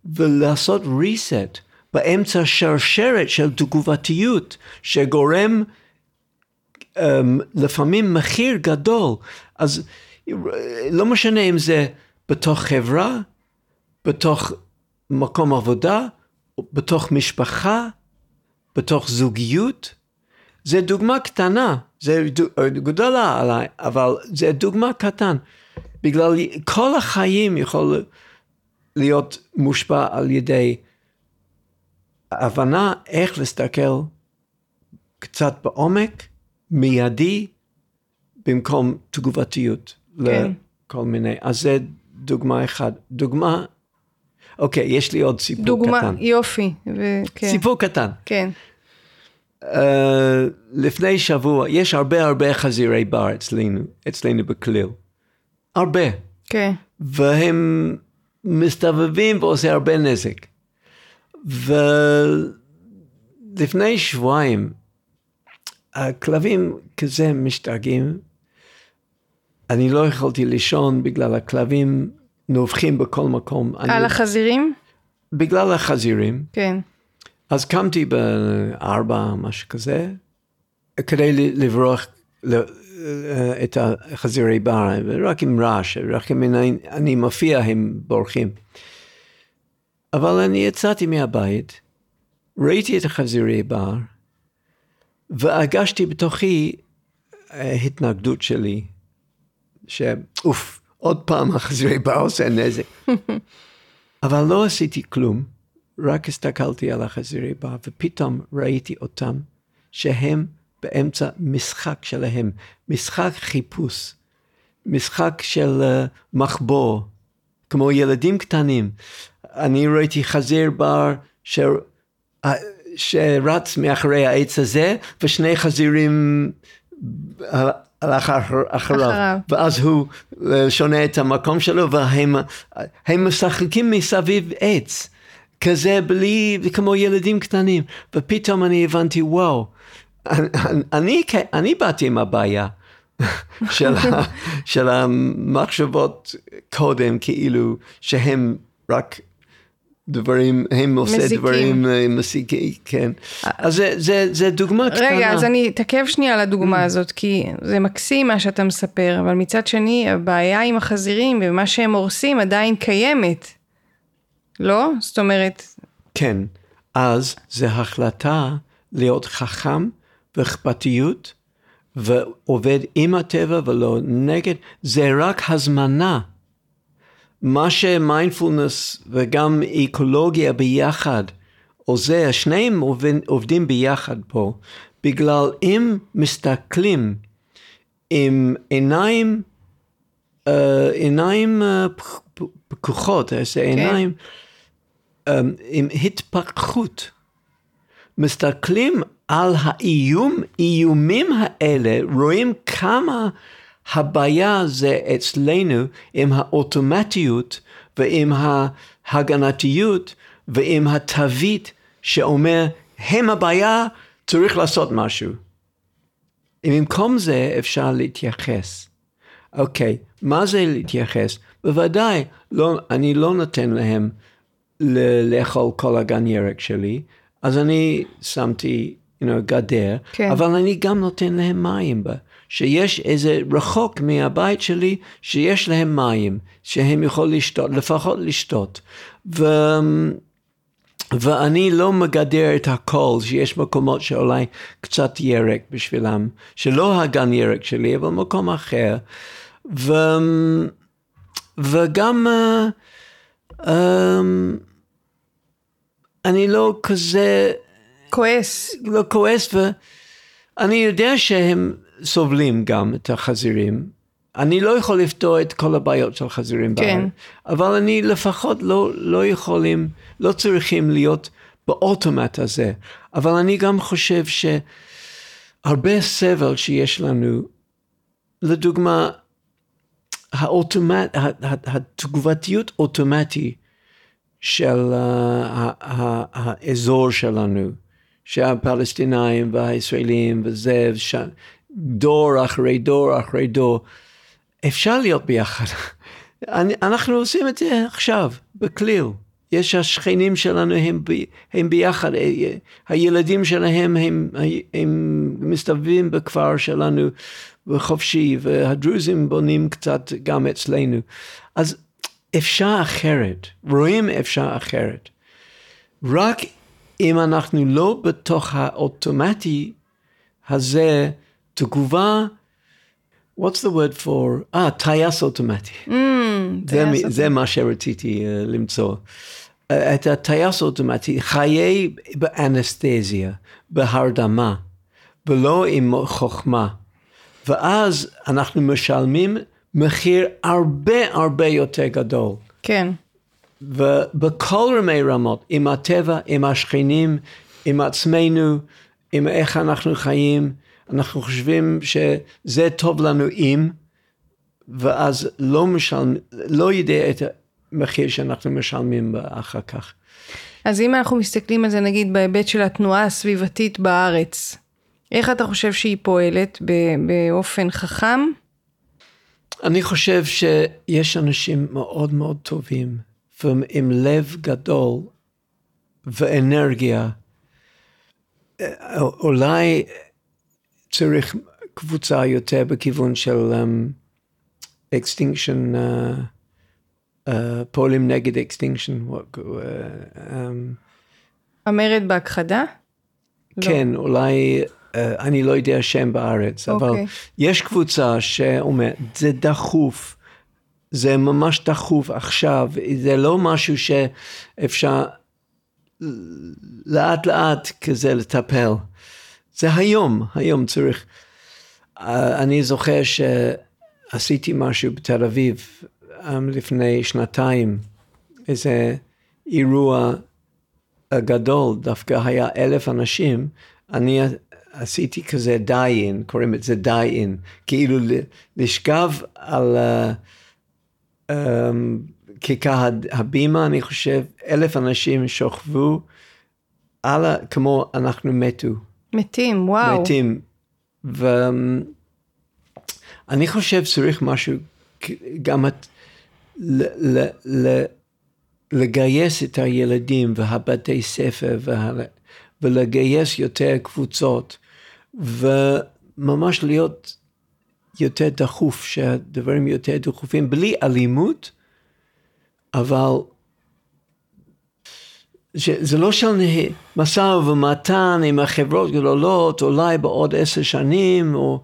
ולעשות reset באמצע שרשרת של תגובתיות שגורם um, לפעמים מחיר גדול. אז לא משנה אם זה בתוך חברה, בתוך מקום עבודה, בתוך משפחה, בתוך זוגיות. זה דוגמה קטנה, זה גדולה עליי, אבל זה דוגמה קטן. בגלל כל החיים יכול להיות מושפע על ידי הבנה איך להסתכל קצת בעומק, מיידי, במקום תגובתיות כן. לכל מיני. אז זה דוגמה אחת. דוגמה, אוקיי, יש לי עוד סיפור דוגמה, קטן. דוגמה, יופי. ו- כן. סיפור קטן. כן. Uh, לפני שבוע, יש הרבה הרבה חזירי בר אצלנו, אצלנו בכליל. הרבה. כן. והם מסתובבים ועושים הרבה נזק. ולפני שבועיים, הכלבים כזה משתגעים. אני לא יכולתי לישון בגלל הכלבים נובחים בכל מקום. על אני... החזירים? בגלל החזירים. כן. אז קמתי בארבע, משהו כזה, כדי לברוח את החזירי בר, רק עם רעש, רק אם אני, אני מופיע הם בורחים. אבל אני יצאתי מהבית, ראיתי את החזירי בר, והרגשתי בתוכי אה, התנגדות שלי, שאוף, עוד פעם החזירי בר עושה נזק. אבל לא עשיתי כלום, רק הסתכלתי על החזירי בר, ופתאום ראיתי אותם, שהם באמצע משחק שלהם, משחק חיפוש, משחק של uh, מחבור, כמו ילדים קטנים. אני ראיתי חזיר בר ש... אה, שרץ מאחורי העץ הזה, ושני חזירים הלך אחריו, אחריו, ואז הוא שונה את המקום שלו, והם משחקים מסביב עץ, כזה בלי, כמו ילדים קטנים, ופתאום אני הבנתי, וואו, אני, אני באתי עם הבעיה של, ה, של המחשבות קודם, כאילו שהם רק דברים, הם עושה מזיקים. דברים אה, מסיקים, כן. אז זה, זה, זה דוגמה רגע, קטנה. רגע, אז אני אתעכב שנייה על הדוגמה mm. הזאת, כי זה מקסים מה שאתה מספר, אבל מצד שני, הבעיה עם החזירים ומה שהם הורסים עדיין קיימת, לא? זאת אומרת... כן, אז זה החלטה להיות חכם ואכפתיות, ועובד עם הטבע ולא נגד, זה רק הזמנה. מה שמיינדפולנס וגם אקולוגיה ביחד עוזר, שניהם עובדים, עובדים ביחד פה, בגלל אם מסתכלים עם עיניים, uh, עיניים uh, פקוחות, זה okay. עיניים um, עם התפכחות, מסתכלים על האיום, איומים האלה, רואים כמה הבעיה זה אצלנו עם האוטומטיות ועם ההגנתיות ועם התווית שאומר, הם הבעיה, צריך לעשות משהו. במקום זה אפשר להתייחס. אוקיי, מה זה להתייחס? בוודאי, לא, אני לא נותן להם לאכול כל הגן ירק שלי, אז אני שמתי you know, גדר, כן. אבל אני גם נותן להם מים בה. שיש איזה רחוק מהבית שלי, שיש להם מים, שהם יכולים לשתות, לפחות לשתות. ו... ואני לא מגדר את הכל, שיש מקומות שאולי קצת ירק בשבילם, שלא הגן ירק שלי, אבל מקום אחר. ו... וגם uh, um, אני לא כזה... כועס. לא כועס, ואני יודע שהם סובלים גם את החזירים. אני לא יכול לפתור את כל הבעיות של חזירים כן. בארץ, אבל אני לפחות לא, לא יכולים, לא צריכים להיות באוטומט הזה. אבל אני גם חושב שהרבה סבל שיש לנו, לדוגמה, האוטומט, התגובתיות אוטומטי של האזור שלנו, שהפלסטינאים והישראלים וזה, דור אחרי דור אחרי דור. אפשר להיות ביחד. אנחנו עושים את זה עכשיו, בכליל. יש השכנים שלנו, הם, הם ביחד, אה, הילדים שלהם, הם, הם מסתובבים בכפר שלנו בחופשי, והדרוזים בונים קצת גם אצלנו. אז אפשר אחרת, רואים אפשר אחרת. רק אם אנחנו לא בתוך האוטומטי הזה, תגובה, what's the word for, אה, טייס אוטומטי. Mm, זה, זה מה שרציתי uh, למצוא. Uh, את הטייס אוטומטי, חיי באנסטזיה, בהרדמה, ולא עם חוכמה. ואז אנחנו משלמים מחיר הרבה הרבה יותר גדול. כן. ובכל רמי רמות, עם הטבע, עם השכנים, עם עצמנו, עם איך אנחנו חיים, אנחנו חושבים שזה טוב לנו אם, ואז לא משלם, לא יודע את המחיר שאנחנו משלמים אחר כך. אז אם אנחנו מסתכלים על זה נגיד בהיבט של התנועה הסביבתית בארץ, איך אתה חושב שהיא פועלת באופן חכם? אני חושב שיש אנשים מאוד מאוד טובים ועם לב גדול ואנרגיה. אולי צריך קבוצה יותר בכיוון של extinction, um, uh, uh, פועלים נגד extinction. Uh, um, המרד בהכחדה? כן, לא. אולי, uh, אני לא יודע שם בארץ, אוקיי. אבל אוקיי. יש קבוצה שאומרת, זה דחוף, זה ממש דחוף עכשיו, זה לא משהו שאפשר לאט לאט כזה לטפל. זה היום, היום צריך. אני זוכר שעשיתי משהו בתל אביב אה, לפני שנתיים, איזה אירוע גדול, דווקא היה אלף אנשים, אני עשיתי כזה די-אין, קוראים לזה די-אין, כאילו לשכב על uh, כיכר הבימה, אני חושב, אלף אנשים שוכבו על, כמו אנחנו מתו. מתים, וואו. מתים. ואני חושב צריך משהו, גם את, ל, ל, ל, לגייס את הילדים והבתי ספר וה, ולגייס יותר קבוצות וממש להיות יותר דחוף, שהדברים יותר דחופים, בלי אלימות, אבל זה לא של משא ומתן עם החברות גדולות, אולי בעוד עשר שנים, או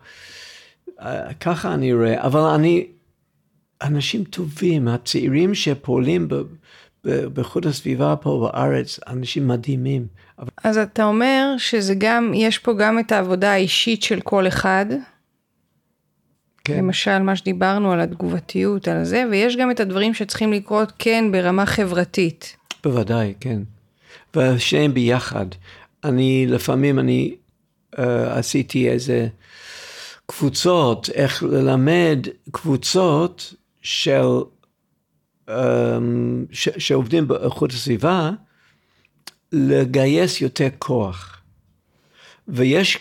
אה, ככה אני רואה, אבל אני, אנשים טובים, הצעירים שפועלים באיכות הסביבה פה בארץ, אנשים מדהימים. אז אתה אומר שזה גם, יש פה גם את העבודה האישית של כל אחד. כן. למשל, מה שדיברנו על התגובתיות, על זה, ויש גם את הדברים שצריכים לקרות, כן, ברמה חברתית. בוודאי, כן. ושניהם ביחד. אני, לפעמים אני uh, עשיתי איזה קבוצות, איך ללמד קבוצות של, um, ש, שעובדים באיכות הסביבה, לגייס יותר כוח. ויש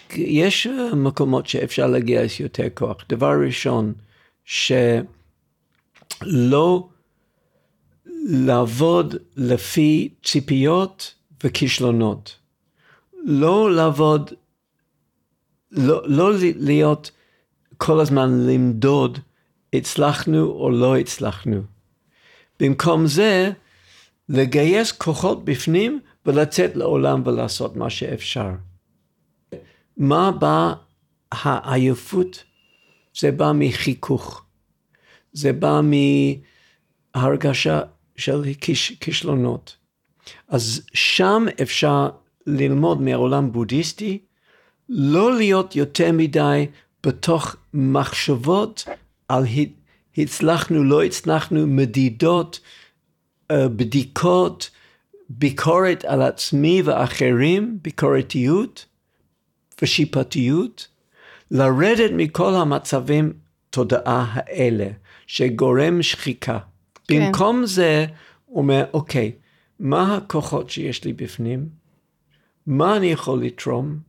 מקומות שאפשר לגייס יותר כוח. דבר ראשון, שלא לעבוד לפי ציפיות וכישלונות. לא לעבוד, לא, לא להיות כל הזמן למדוד הצלחנו או לא הצלחנו. במקום זה, לגייס כוחות בפנים ולצאת לעולם ולעשות מה שאפשר. מה בא העייפות? זה בא מחיכוך. זה בא מהרגשה של כישלונות. אז שם אפשר ללמוד מהעולם בודהיסטי, לא להיות יותר מדי בתוך מחשבות על הצלחנו, לא הצלחנו, מדידות, אה, בדיקות, ביקורת על עצמי ואחרים, ביקורתיות ושיפטיות, לרדת מכל המצבים תודעה האלה, שגורם שחיקה. כן. במקום זה, הוא אומר, אוקיי, מה הכוחות שיש לי בפנים, מה אני יכול לתרום,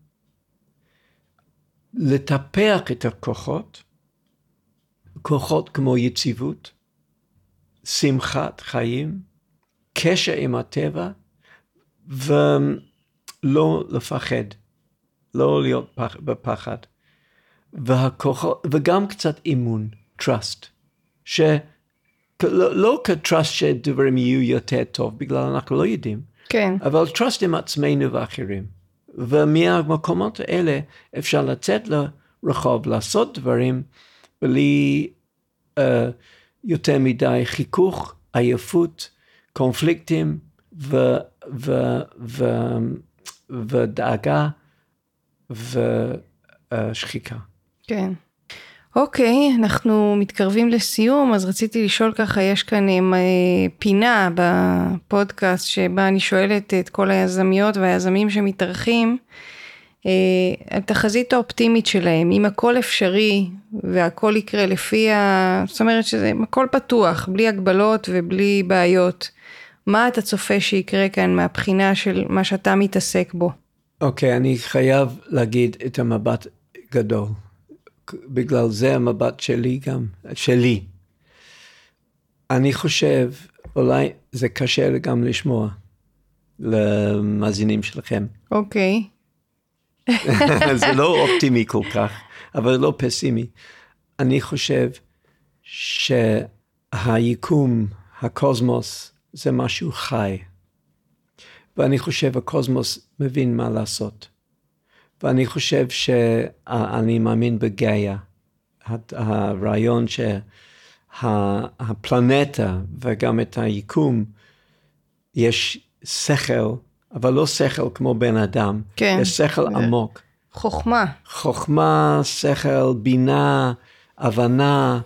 לטפח את הכוחות, כוחות כמו יציבות, שמחת חיים, קשר עם הטבע, ולא לפחד, לא להיות פח, בפחד. והכוחות, וגם קצת אמון, trust, ש... לא, כטראסט שדברים יהיו יותר טוב, בגלל אנחנו לא יודעים. כן. אבל טראסט עם עצמנו ואחרים. ומהמקומות האלה אפשר לצאת לרחוב, לעשות דברים בלי uh, יותר מדי חיכוך, עייפות, קונפליקטים ו, ו, ו, ודאגה ושחיקה. כן. אוקיי, אנחנו מתקרבים לסיום, אז רציתי לשאול ככה, יש כאן אה, פינה בפודקאסט שבה אני שואלת את כל היזמיות והיזמים שמתארחים, אה, התחזית האופטימית שלהם, אם הכל אפשרי והכל יקרה לפי ה... זאת אומרת שזה הכל פתוח, בלי הגבלות ובלי בעיות. מה אתה צופה שיקרה כאן מהבחינה של מה שאתה מתעסק בו? אוקיי, okay, אני חייב להגיד את המבט גדול. בגלל זה המבט שלי גם, שלי. אני חושב, אולי זה קשה גם לשמוע למאזינים שלכם. אוקיי. זה לא אופטימי כל כך, אבל לא פסימי. אני חושב שהיקום, הקוסמוס, זה משהו חי. ואני חושב הקוסמוס מבין מה לעשות. ואני חושב שאני מאמין בגאיה. הרעיון שהפלנטה וגם את היקום, יש שכל, אבל לא שכל כמו בן אדם, כן. יש שכל עמוק. חוכמה. חוכמה, שכל, בינה, הבנה,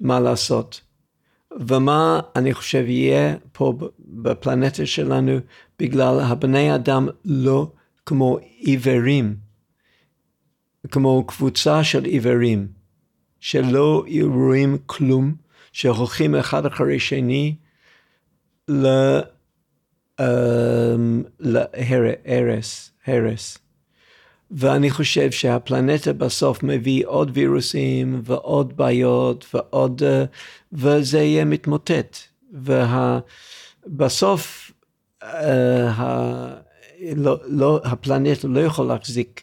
מה לעשות. ומה אני חושב יהיה פה בפלנטה שלנו, בגלל הבני אדם לא כמו עיוורים, כמו קבוצה של עיוורים, שלא רואים כלום, שהולכים אחד אחרי שני אמ, להרס, הרס. ואני חושב שהפלנטה בסוף מביא עוד וירוסים ועוד בעיות ועוד, אה, וזה יהיה מתמוטט. ובסוף לא, לא, הפלנטה לא יכול להחזיק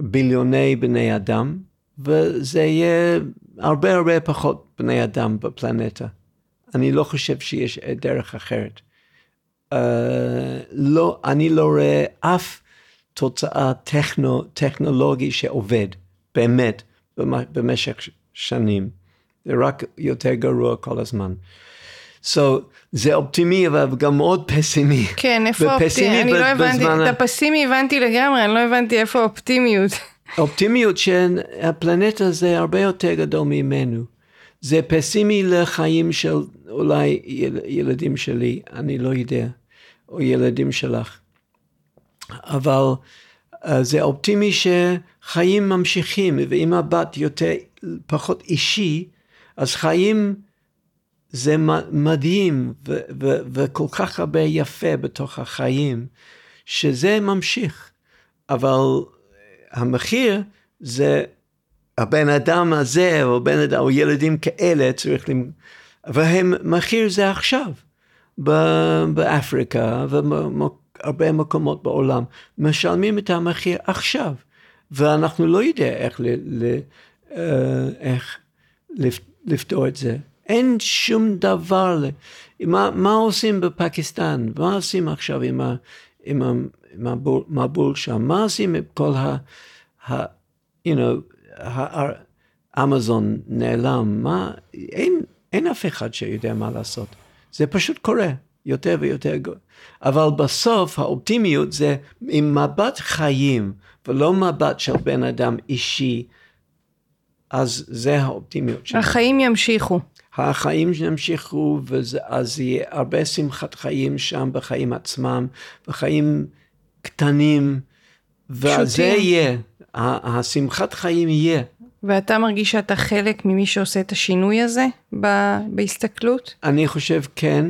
ביליוני בני אדם, וזה יהיה הרבה הרבה פחות בני אדם בפלנטה. אני לא חושב שיש דרך אחרת. Uh, לא, אני לא רואה אף תוצאה טכנו, טכנולוגי שעובד, באמת, במשך שנים. זה רק יותר גרוע כל הזמן. So, זה אופטימי, אבל גם מאוד פסימי. כן, איפה האופטימי? אני לא הבנתי, את הפסימי הבנתי לגמרי, אני לא הבנתי איפה האופטימיות. אופטימיות שהפלנטה זה הרבה יותר גדול ממנו. זה פסימי לחיים של אולי ילדים שלי, אני לא יודע, או ילדים שלך. אבל uh, זה אופטימי שחיים ממשיכים, ואם הבת יותר, פחות אישי, אז חיים זה מדהים ו- ו- וכל כך הרבה יפה בתוך החיים, שזה ממשיך. אבל המחיר זה הבן אדם הזה, או בן אדם, או ילדים כאלה צריך, למ... והמחיר זה עכשיו, באפריקה ובהרבה מקומות בעולם, משלמים את המחיר עכשיו, ואנחנו לא יודעים איך, ל... ל... אה, איך לפתור את זה. אין שום דבר, מה, מה עושים בפקיסטן? מה עושים עכשיו עם, ה, עם, ה, עם המבול שם? מה עושים עם כל ה... ה you know, האמזון נעלם? מה, אין, אין אף אחד שיודע מה לעשות. זה פשוט קורה, יותר ויותר. אבל בסוף האופטימיות זה עם מבט חיים, ולא מבט של בן אדם אישי, אז זה האופטימיות שלנו. החיים ימשיכו. החיים ימשיכו, ואז יהיה הרבה שמחת חיים שם בחיים עצמם, בחיים קטנים, וזה יהיה, השמחת חיים יהיה. ואתה מרגיש שאתה חלק ממי שעושה את השינוי הזה בהסתכלות? אני חושב כן,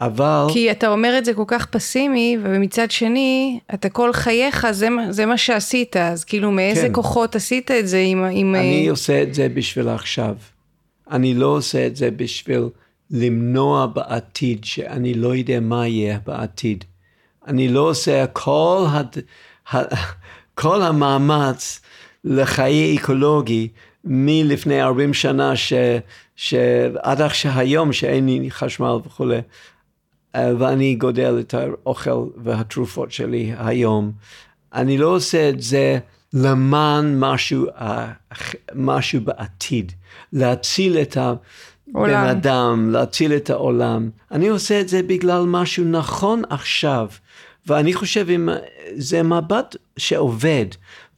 אבל... כי אתה אומר את זה כל כך פסימי, ומצד שני, אתה כל חייך, זה, זה מה שעשית, אז כאילו מאיזה כן. כוחות עשית את זה עם... עם אני uh... עושה את זה בשביל עכשיו. אני לא עושה את זה בשביל למנוע בעתיד, שאני לא יודע מה יהיה בעתיד. אני לא עושה כל, הד... כל המאמץ לחיי אקולוגי מלפני 40 שנה, ש... שעד היום שאין לי חשמל וכולי. אה, ואני גודל את האוכל והתרופות שלי היום. אני לא עושה את זה למען משהו, אה, משהו בעתיד, להציל את הבן אדם, להציל את העולם. אני עושה את זה בגלל משהו נכון עכשיו, ואני חושב אם זה מבט שעובד,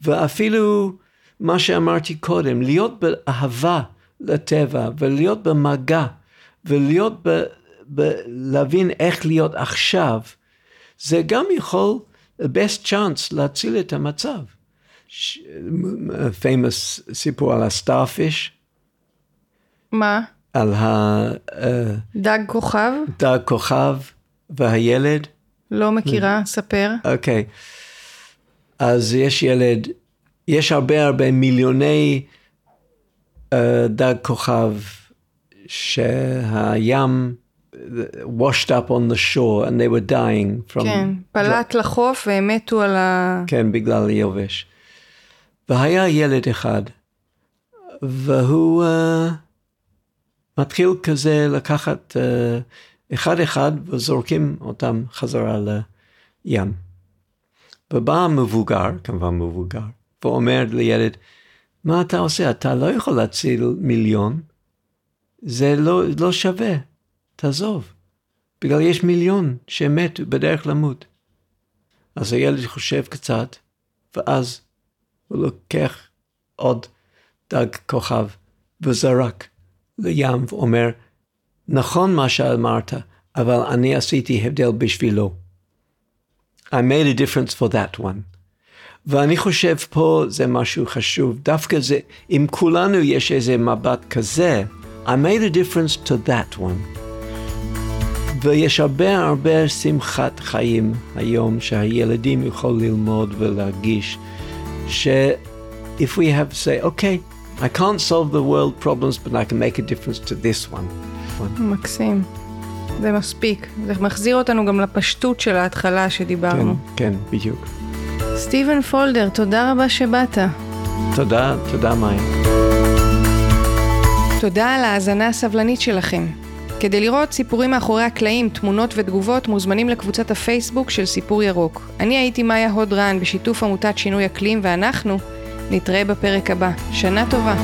ואפילו מה שאמרתי קודם, להיות באהבה לטבע, ולהיות במגע, ולהיות ב... להבין איך להיות עכשיו, זה גם יכול, best chance להציל את המצב. famous סיפור על הסטארפיש. מה? על ה... דג כוכב? דג כוכב והילד. לא מכירה, ספר. אוקיי. Okay. אז יש ילד, יש הרבה הרבה מיליוני uh, דג כוכב שהים washed up on the shore and they were dying from... כן, פלט לחוף והם מתו על ה... כן, בגלל יובש. והיה ילד אחד, והוא uh, מתחיל כזה לקחת uh, אחד אחד וזורקים אותם חזרה לים. ובא מבוגר, כמובן מבוגר, ואומר לילד, מה אתה עושה? אתה לא יכול להציל מיליון, זה לא, לא שווה, תעזוב. בגלל יש מיליון שמתו בדרך למות. אז הילד חושב קצת, ואז הוא לוקח עוד דג כוכב וזרק לים ואומר, נכון מה שאמרת, אבל אני עשיתי הבדל בשבילו. I made a difference for that one. ואני חושב פה זה משהו חשוב, דווקא זה, אם כולנו יש איזה מבט כזה, I made a difference to that one. ויש הרבה הרבה שמחת חיים היום שהילדים יכולים ללמוד ולהרגיש ש- if we have say, okay, I can't solve the world problems, but I can make a difference to this one. מקסים. זה מספיק. זה מחזיר אותנו גם לפשטות של ההתחלה שדיברנו. כן, כן, בדיוק. סטיבן פולדר, תודה רבה שבאת. תודה, תודה מאיה. תודה על ההאזנה הסבלנית שלכם. כדי לראות סיפורים מאחורי הקלעים, תמונות ותגובות, מוזמנים לקבוצת הפייסבוק של סיפור ירוק. אני הייתי מאיה הוד-רן בשיתוף עמותת שינוי אקלים, ואנחנו נתראה בפרק הבא. שנה טובה.